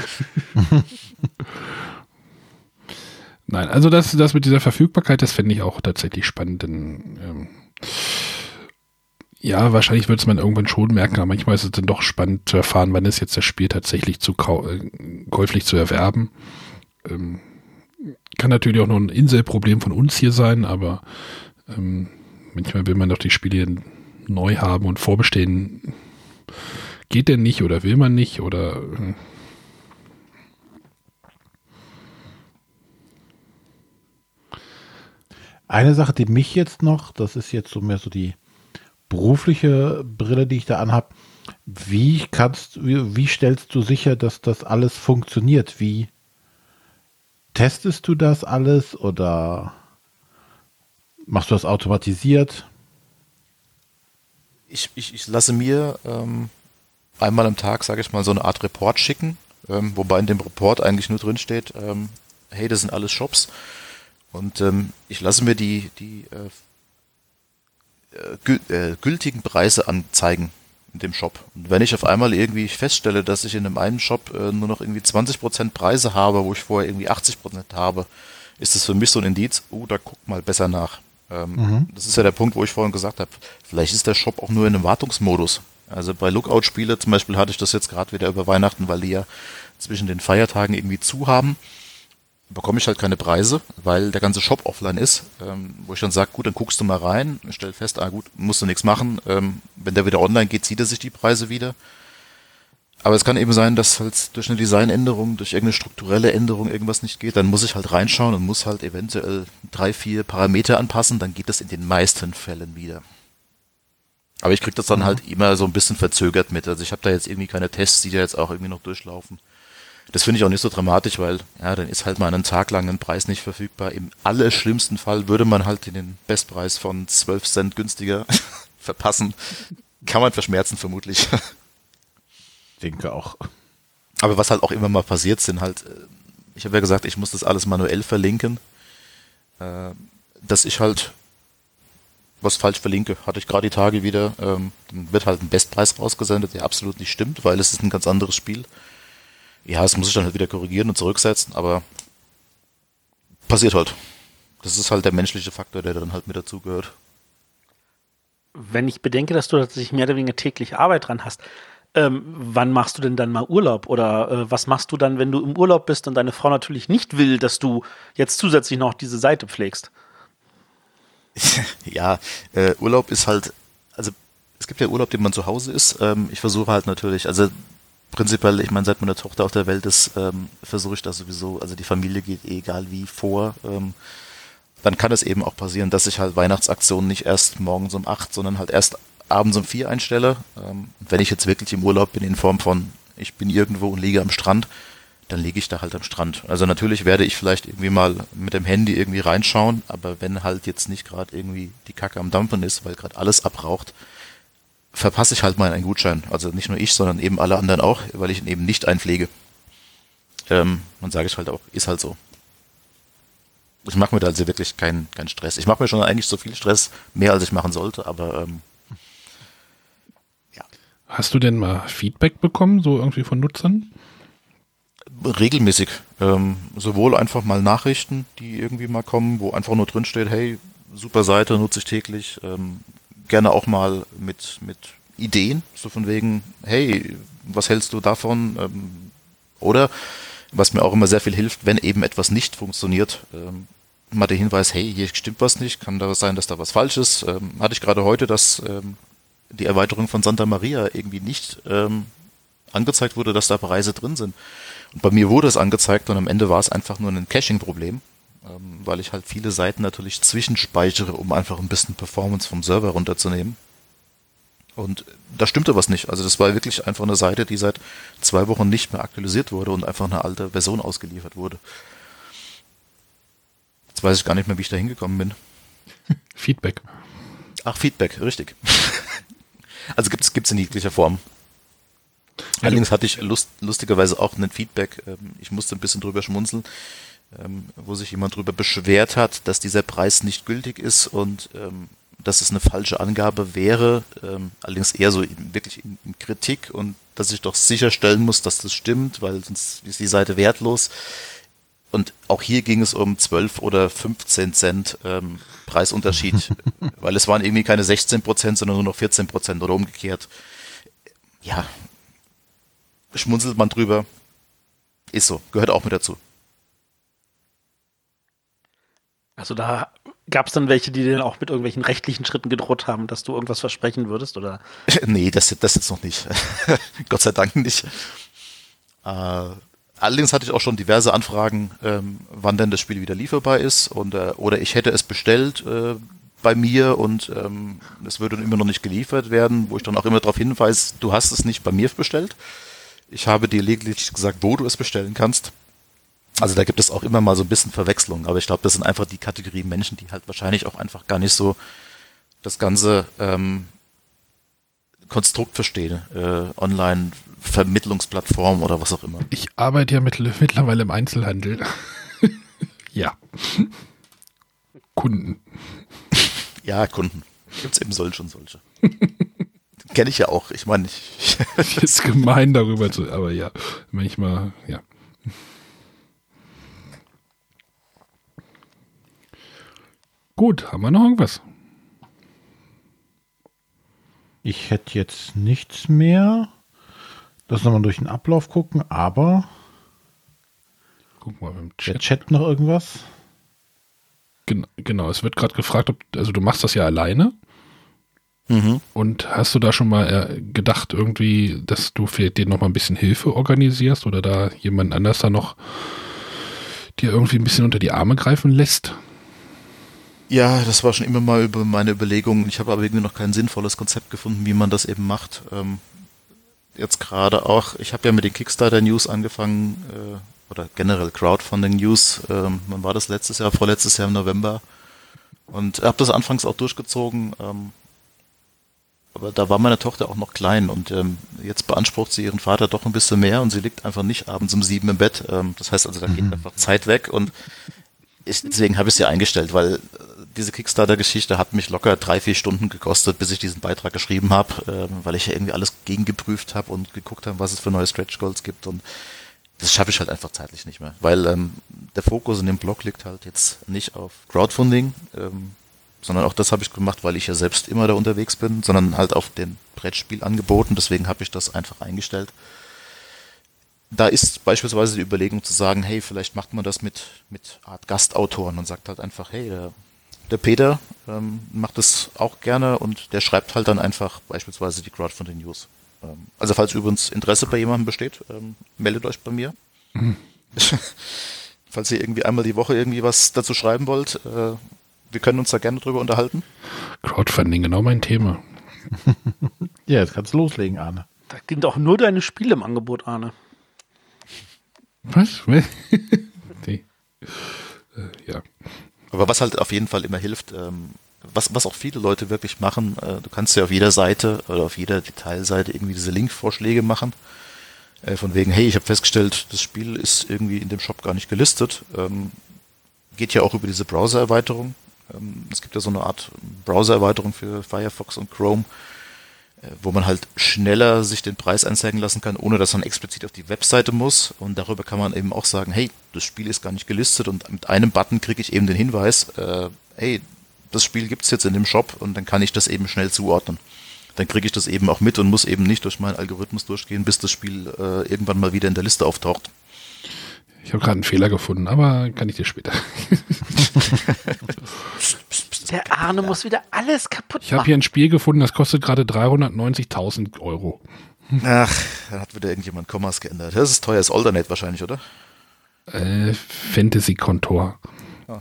Nein, also das, das mit dieser Verfügbarkeit, das fände ich auch tatsächlich spannend, denn ähm, ja, wahrscheinlich wird es man irgendwann schon merken, aber manchmal ist es dann doch spannend zu erfahren, wann ist jetzt das Spiel tatsächlich zu äh, käuflich zu erwerben. Ähm, kann natürlich auch nur ein Inselproblem von uns hier sein, aber ähm, manchmal will man doch die Spiele neu haben und vorbestehen. Geht denn nicht oder will man nicht oder äh, Eine Sache, die mich jetzt noch, das ist jetzt so mehr so die berufliche Brille, die ich da anhab. Wie kannst, wie, wie stellst du sicher, dass das alles funktioniert? Wie testest du das alles oder machst du das automatisiert? Ich, ich, ich lasse mir ähm, einmal am Tag, sage ich mal, so eine Art Report schicken, ähm, wobei in dem Report eigentlich nur drin steht, ähm, hey, das sind alles Shops und ähm, ich lasse mir die, die äh, äh, äh, gültigen Preise anzeigen in dem Shop. Und wenn ich auf einmal irgendwie feststelle, dass ich in einem Shop äh, nur noch irgendwie 20% Preise habe, wo ich vorher irgendwie 80% habe, ist das für mich so ein Indiz, oh, da guck mal besser nach. Ähm, mhm. Das ist ja der Punkt, wo ich vorhin gesagt habe, vielleicht ist der Shop auch nur in einem Wartungsmodus. Also bei Lookout-Spiele zum Beispiel hatte ich das jetzt gerade wieder über Weihnachten, weil die ja zwischen den Feiertagen irgendwie zu haben bekomme ich halt keine Preise, weil der ganze Shop offline ist, ähm, wo ich dann sage, gut, dann guckst du mal rein, stell fest, ah gut, musst du nichts machen. Ähm, wenn der wieder online geht, zieht er sich die Preise wieder. Aber es kann eben sein, dass halt durch eine Designänderung, durch irgendeine strukturelle Änderung irgendwas nicht geht. Dann muss ich halt reinschauen und muss halt eventuell drei, vier Parameter anpassen. Dann geht das in den meisten Fällen wieder. Aber ich kriege das dann mhm. halt immer so ein bisschen verzögert mit. Also ich habe da jetzt irgendwie keine Tests, die da jetzt auch irgendwie noch durchlaufen. Das finde ich auch nicht so dramatisch, weil ja, dann ist halt mal einen Tag lang ein Preis nicht verfügbar. Im allerschlimmsten Fall würde man halt den Bestpreis von 12 Cent günstiger verpassen. Kann man verschmerzen vermutlich. Denke auch. Aber was halt auch immer mal passiert, sind halt, äh, ich habe ja gesagt, ich muss das alles manuell verlinken, äh, dass ich halt was falsch verlinke. Hatte ich gerade die Tage wieder. Ähm, dann wird halt ein Bestpreis rausgesendet, der absolut nicht stimmt, weil es ist ein ganz anderes Spiel. Ja, das muss ich dann halt wieder korrigieren und zurücksetzen, aber passiert halt. Das ist halt der menschliche Faktor, der dann halt mit dazugehört. Wenn ich bedenke, dass du tatsächlich mehr oder weniger täglich Arbeit dran hast, ähm, wann machst du denn dann mal Urlaub? Oder äh, was machst du dann, wenn du im Urlaub bist und deine Frau natürlich nicht will, dass du jetzt zusätzlich noch diese Seite pflegst? ja, äh, Urlaub ist halt, also es gibt ja Urlaub, den man zu Hause ist. Ähm, ich versuche halt natürlich, also prinzipiell, ich meine, seit meine Tochter auf der Welt ist, ähm, versuche ich das sowieso, also die Familie geht eh egal wie vor. Ähm, dann kann es eben auch passieren, dass ich halt Weihnachtsaktionen nicht erst morgens um acht, sondern halt erst abends um vier einstelle. Ähm, wenn ich jetzt wirklich im Urlaub bin in Form von, ich bin irgendwo und liege am Strand, dann liege ich da halt am Strand. Also natürlich werde ich vielleicht irgendwie mal mit dem Handy irgendwie reinschauen, aber wenn halt jetzt nicht gerade irgendwie die Kacke am Dampfen ist, weil gerade alles abraucht, verpasse ich halt mal einen Gutschein. Also nicht nur ich, sondern eben alle anderen auch, weil ich ihn eben nicht einpflege. Ähm, und sage ich halt auch, ist halt so. Ich mache mir da also wirklich keinen keinen Stress. Ich mache mir schon eigentlich so viel Stress, mehr als ich machen sollte, aber ähm. Hast du denn mal Feedback bekommen, so irgendwie von Nutzern? regelmäßig. Ähm, sowohl einfach mal Nachrichten, die irgendwie mal kommen, wo einfach nur drin steht, hey, super Seite, nutze ich täglich. Ähm, gerne auch mal mit, mit Ideen, so von wegen, hey, was hältst du davon? Ähm, oder was mir auch immer sehr viel hilft, wenn eben etwas nicht funktioniert, ähm, mal der Hinweis, hey, hier stimmt was nicht, kann da sein, dass da was falsch ist. Ähm, hatte ich gerade heute, dass ähm, die Erweiterung von Santa Maria irgendwie nicht ähm, angezeigt wurde, dass da Preise drin sind. Und bei mir wurde es angezeigt und am Ende war es einfach nur ein Caching-Problem, ähm, weil ich halt viele Seiten natürlich zwischenspeichere, um einfach ein bisschen Performance vom Server runterzunehmen. Und da stimmte was nicht. Also das war wirklich einfach eine Seite, die seit zwei Wochen nicht mehr aktualisiert wurde und einfach eine alte Version ausgeliefert wurde. Jetzt weiß ich gar nicht mehr, wie ich da hingekommen bin. Feedback. Ach, Feedback, richtig. also gibt es in jeglicher Form. Allerdings hatte ich lust, lustigerweise auch ein Feedback, ähm, ich musste ein bisschen drüber schmunzeln, ähm, wo sich jemand drüber beschwert hat, dass dieser Preis nicht gültig ist und ähm, dass es eine falsche Angabe wäre, allerdings eher so wirklich in, Kritik und dass ich doch sicherstellen muss, dass das stimmt, weil sonst ist die Seite wertlos. Und auch hier ging es um 12 oder 15 Cent ähm, Preisunterschied, weil es waren irgendwie keine 16 Prozent, sondern nur noch 14 Prozent oder umgekehrt. Ja, schmunzelt man drüber. Ist so, gehört auch mit dazu. Also da gab es dann welche, die dir auch mit irgendwelchen rechtlichen Schritten gedroht haben, dass du irgendwas versprechen würdest, oder? nee, das, das jetzt noch nicht. Gott sei Dank nicht. Äh, allerdings hatte ich auch schon diverse Anfragen, ähm, wann denn das Spiel wieder lieferbar ist und äh, oder ich hätte es bestellt äh, bei mir und ähm, es würde immer noch nicht geliefert werden, wo ich dann auch immer darauf hinweise, du hast es nicht bei mir bestellt. Ich habe dir lediglich gesagt, wo du es bestellen kannst. Also da gibt es auch immer mal so ein bisschen Verwechslung, aber ich glaube, das sind einfach die Kategorie Menschen, die halt wahrscheinlich auch einfach gar nicht so das ganze ähm, Konstrukt verstehen, äh, Online-Vermittlungsplattform oder was auch immer. Ich arbeite ja mit, mittlerweile im Einzelhandel. ja. Kunden. Ja, Kunden. Gibt es eben solche und solche. Kenne ich ja auch. Ich meine, ich. ist gemein darüber zu, aber ja, manchmal, ja. Gut, haben wir noch irgendwas? Ich hätte jetzt nichts mehr. Lass nochmal durch den Ablauf gucken, aber. Guck mal beim Chat. Der Chat noch irgendwas? Genau, genau. es wird gerade gefragt, ob, also du machst das ja alleine. Mhm. Und hast du da schon mal äh, gedacht, irgendwie, dass du für den noch mal ein bisschen Hilfe organisierst oder da jemand anders da noch dir irgendwie ein bisschen unter die Arme greifen lässt? Ja, das war schon immer mal über meine Überlegungen. Ich habe aber irgendwie noch kein sinnvolles Konzept gefunden, wie man das eben macht. Ähm, jetzt gerade auch, ich habe ja mit den Kickstarter-News angefangen, äh, oder generell Crowdfunding-News. Ähm, wann war das letztes Jahr? Vorletztes Jahr im November. Und habe das anfangs auch durchgezogen. Ähm, aber da war meine Tochter auch noch klein und ähm, jetzt beansprucht sie ihren Vater doch ein bisschen mehr und sie liegt einfach nicht abends um sieben im Bett. Ähm, das heißt also, da geht mhm. einfach Zeit weg und ich, deswegen habe ich sie eingestellt, weil diese Kickstarter-Geschichte hat mich locker drei, vier Stunden gekostet, bis ich diesen Beitrag geschrieben habe, äh, weil ich ja irgendwie alles gegengeprüft habe und geguckt habe, was es für neue Stretch Goals gibt und das schaffe ich halt einfach zeitlich nicht mehr, weil ähm, der Fokus in dem Blog liegt halt jetzt nicht auf Crowdfunding, ähm, sondern auch das habe ich gemacht, weil ich ja selbst immer da unterwegs bin, sondern halt auf den Brettspielangeboten. Deswegen habe ich das einfach eingestellt. Da ist beispielsweise die Überlegung zu sagen, hey, vielleicht macht man das mit, mit Art Gastautoren und sagt halt einfach, hey, der, der Peter ähm, macht das auch gerne und der schreibt halt dann einfach beispielsweise die Crowdfunding News. Ähm, also falls übrigens Interesse bei jemandem besteht, ähm, meldet euch bei mir. Mhm. falls ihr irgendwie einmal die Woche irgendwie was dazu schreiben wollt, äh, wir können uns da gerne drüber unterhalten. Crowdfunding, genau mein Thema. ja, jetzt kannst du loslegen, Arne. Da sind auch nur deine Spiele im Angebot, Arne. Was? nee. äh, ja. Aber was halt auf jeden Fall immer hilft, ähm, was, was auch viele Leute wirklich machen, äh, du kannst ja auf jeder Seite oder auf jeder Detailseite irgendwie diese Linkvorschläge machen. Äh, von wegen, hey, ich habe festgestellt, das Spiel ist irgendwie in dem Shop gar nicht gelistet. Ähm, geht ja auch über diese Browser-Erweiterung. Ähm, es gibt ja so eine Art Browser-Erweiterung für Firefox und Chrome. Wo man halt schneller sich den Preis anzeigen lassen kann, ohne dass man explizit auf die Webseite muss. Und darüber kann man eben auch sagen, hey, das Spiel ist gar nicht gelistet und mit einem Button kriege ich eben den Hinweis, äh, hey, das Spiel gibt es jetzt in dem Shop und dann kann ich das eben schnell zuordnen. Dann kriege ich das eben auch mit und muss eben nicht durch meinen Algorithmus durchgehen, bis das Spiel äh, irgendwann mal wieder in der Liste auftaucht. Ich habe gerade einen Fehler gefunden, aber kann ich dir später. Arne muss wieder alles kaputt machen. Ich habe hier ein Spiel gefunden, das kostet gerade 390.000 Euro. Ach, da hat wieder irgendjemand Kommas geändert. Das ist teuer, das Alternate wahrscheinlich, oder? Äh, Fantasy Kontor. Ah.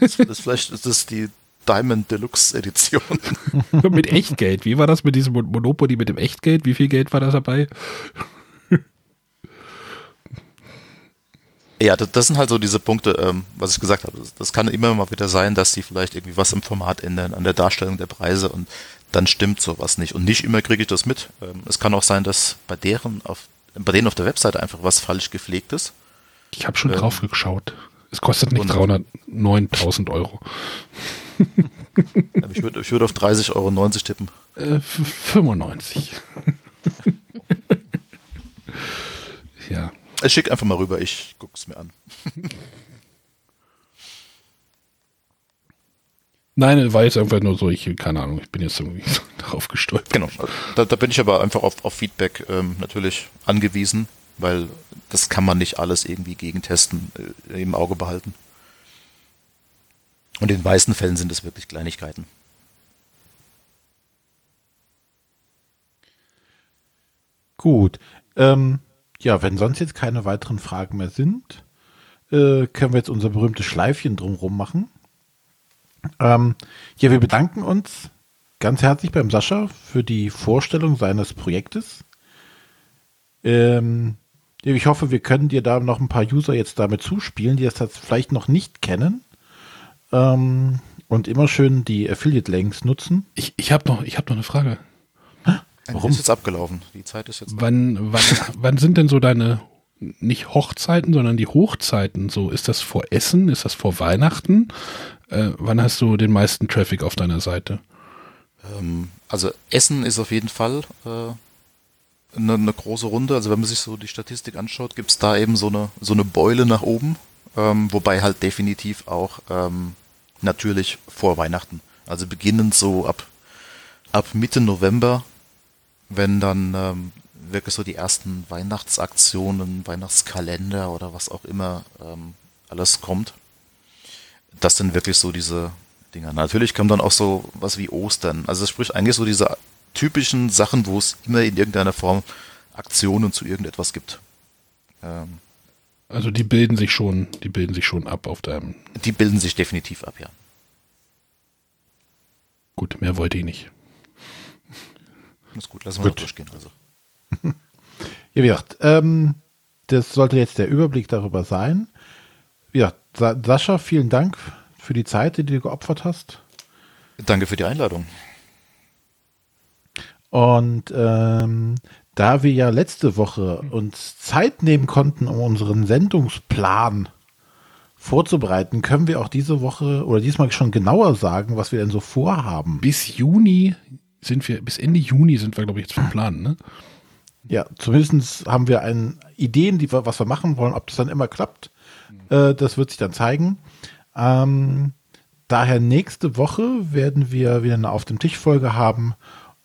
Das, das vielleicht ist das die Diamond Deluxe Edition. mit Echtgeld. Wie war das mit diesem Monopoly mit dem Echtgeld? Wie viel Geld war da dabei? Ja, das, das, sind halt so diese Punkte, ähm, was ich gesagt habe. Das kann immer mal wieder sein, dass die vielleicht irgendwie was im Format ändern, an der Darstellung der Preise und dann stimmt sowas nicht. Und nicht immer kriege ich das mit. Ähm, es kann auch sein, dass bei deren auf, bei denen auf der Webseite einfach was falsch gepflegt ist. Ich habe schon ähm, drauf geschaut. Es kostet nicht 309.000 Euro. ich würde ich würd auf 30,90 Euro tippen. Äh, 95. ja. Ich schick einfach mal rüber, ich guck's mir an. Nein, war jetzt einfach nur so, ich, keine Ahnung, ich bin jetzt irgendwie darauf gestolpert. Genau, da, da, bin ich aber einfach auf, auf Feedback ähm, natürlich angewiesen, weil das kann man nicht alles irgendwie gegentesten, äh, im Auge behalten. Und in den meisten Fällen sind es wirklich Kleinigkeiten. Gut. Ähm, ja, wenn sonst jetzt keine weiteren Fragen mehr sind, äh, können wir jetzt unser berühmtes Schleifchen drumherum machen. Ähm, ja, wir bedanken uns ganz herzlich beim Sascha für die Vorstellung seines Projektes. Ähm, ich hoffe, wir können dir da noch ein paar User jetzt damit zuspielen, die das vielleicht noch nicht kennen. Ähm, und immer schön die Affiliate-Links nutzen. Ich, ich habe noch, hab noch eine Frage. Warum? ist jetzt abgelaufen. Die Zeit ist jetzt. Wann, wann, wann sind denn so deine, nicht Hochzeiten, sondern die Hochzeiten? So, ist das vor Essen? Ist das vor Weihnachten? Äh, wann hast du den meisten Traffic auf deiner Seite? Ähm, also Essen ist auf jeden Fall äh, eine, eine, große Runde. Also wenn man sich so die Statistik anschaut, gibt es da eben so eine, so eine Beule nach oben. Ähm, wobei halt definitiv auch ähm, natürlich vor Weihnachten. Also beginnend so ab, ab Mitte November wenn dann ähm, wirklich so die ersten Weihnachtsaktionen, Weihnachtskalender oder was auch immer ähm, alles kommt. Das sind wirklich so diese Dinger. Natürlich kommt dann auch so was wie Ostern. Also sprich eigentlich so diese typischen Sachen, wo es immer in irgendeiner Form Aktionen zu irgendetwas gibt. Ähm, also die bilden sich schon, die bilden sich schon ab auf deinem. Die bilden sich definitiv ab, ja. Gut, mehr wollte ich nicht. Ist gut, lassen wir gut. durchgehen. Also. ja, wie gesagt, ähm, das sollte jetzt der Überblick darüber sein. Ja, Sa Sascha, vielen Dank für die Zeit, die du geopfert hast. Danke für die Einladung. Und ähm, da wir ja letzte Woche uns Zeit nehmen konnten, um unseren Sendungsplan vorzubereiten, können wir auch diese Woche oder diesmal schon genauer sagen, was wir denn so vorhaben. Bis Juni sind wir, bis Ende Juni sind wir, glaube ich, jetzt verplant, ne? Ja, zumindest haben wir ein, Ideen, die wir, was wir machen wollen. Ob das dann immer klappt, äh, das wird sich dann zeigen. Ähm, daher nächste Woche werden wir wieder eine Auf dem Tisch Folge haben.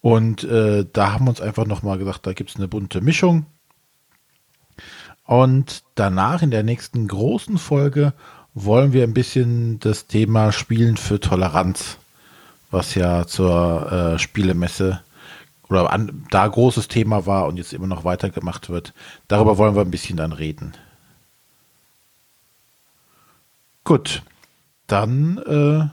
Und äh, da haben wir uns einfach nochmal gesagt, da gibt es eine bunte Mischung. Und danach in der nächsten großen Folge wollen wir ein bisschen das Thema Spielen für Toleranz was ja zur äh, Spielemesse oder an, da großes Thema war und jetzt immer noch weitergemacht wird. Darüber wollen wir ein bisschen dann reden. Gut, dann, äh,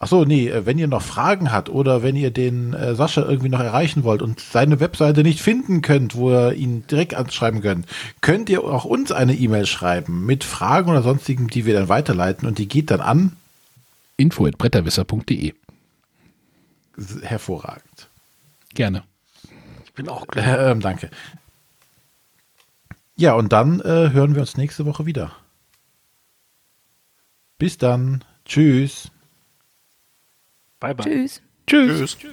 ach so, nee, äh, wenn ihr noch Fragen habt oder wenn ihr den äh, Sascha irgendwie noch erreichen wollt und seine Webseite nicht finden könnt, wo ihr ihn direkt anschreiben könnt, könnt ihr auch uns eine E-Mail schreiben mit Fragen oder sonstigen, die wir dann weiterleiten und die geht dann an info.bretterwisser.de. Hervorragend. Gerne. Ich bin auch klar. Äh, ähm, danke. Ja, und dann äh, hören wir uns nächste Woche wieder. Bis dann. Tschüss. Bye, bye. Tschüss. Tschüss. Tschüss.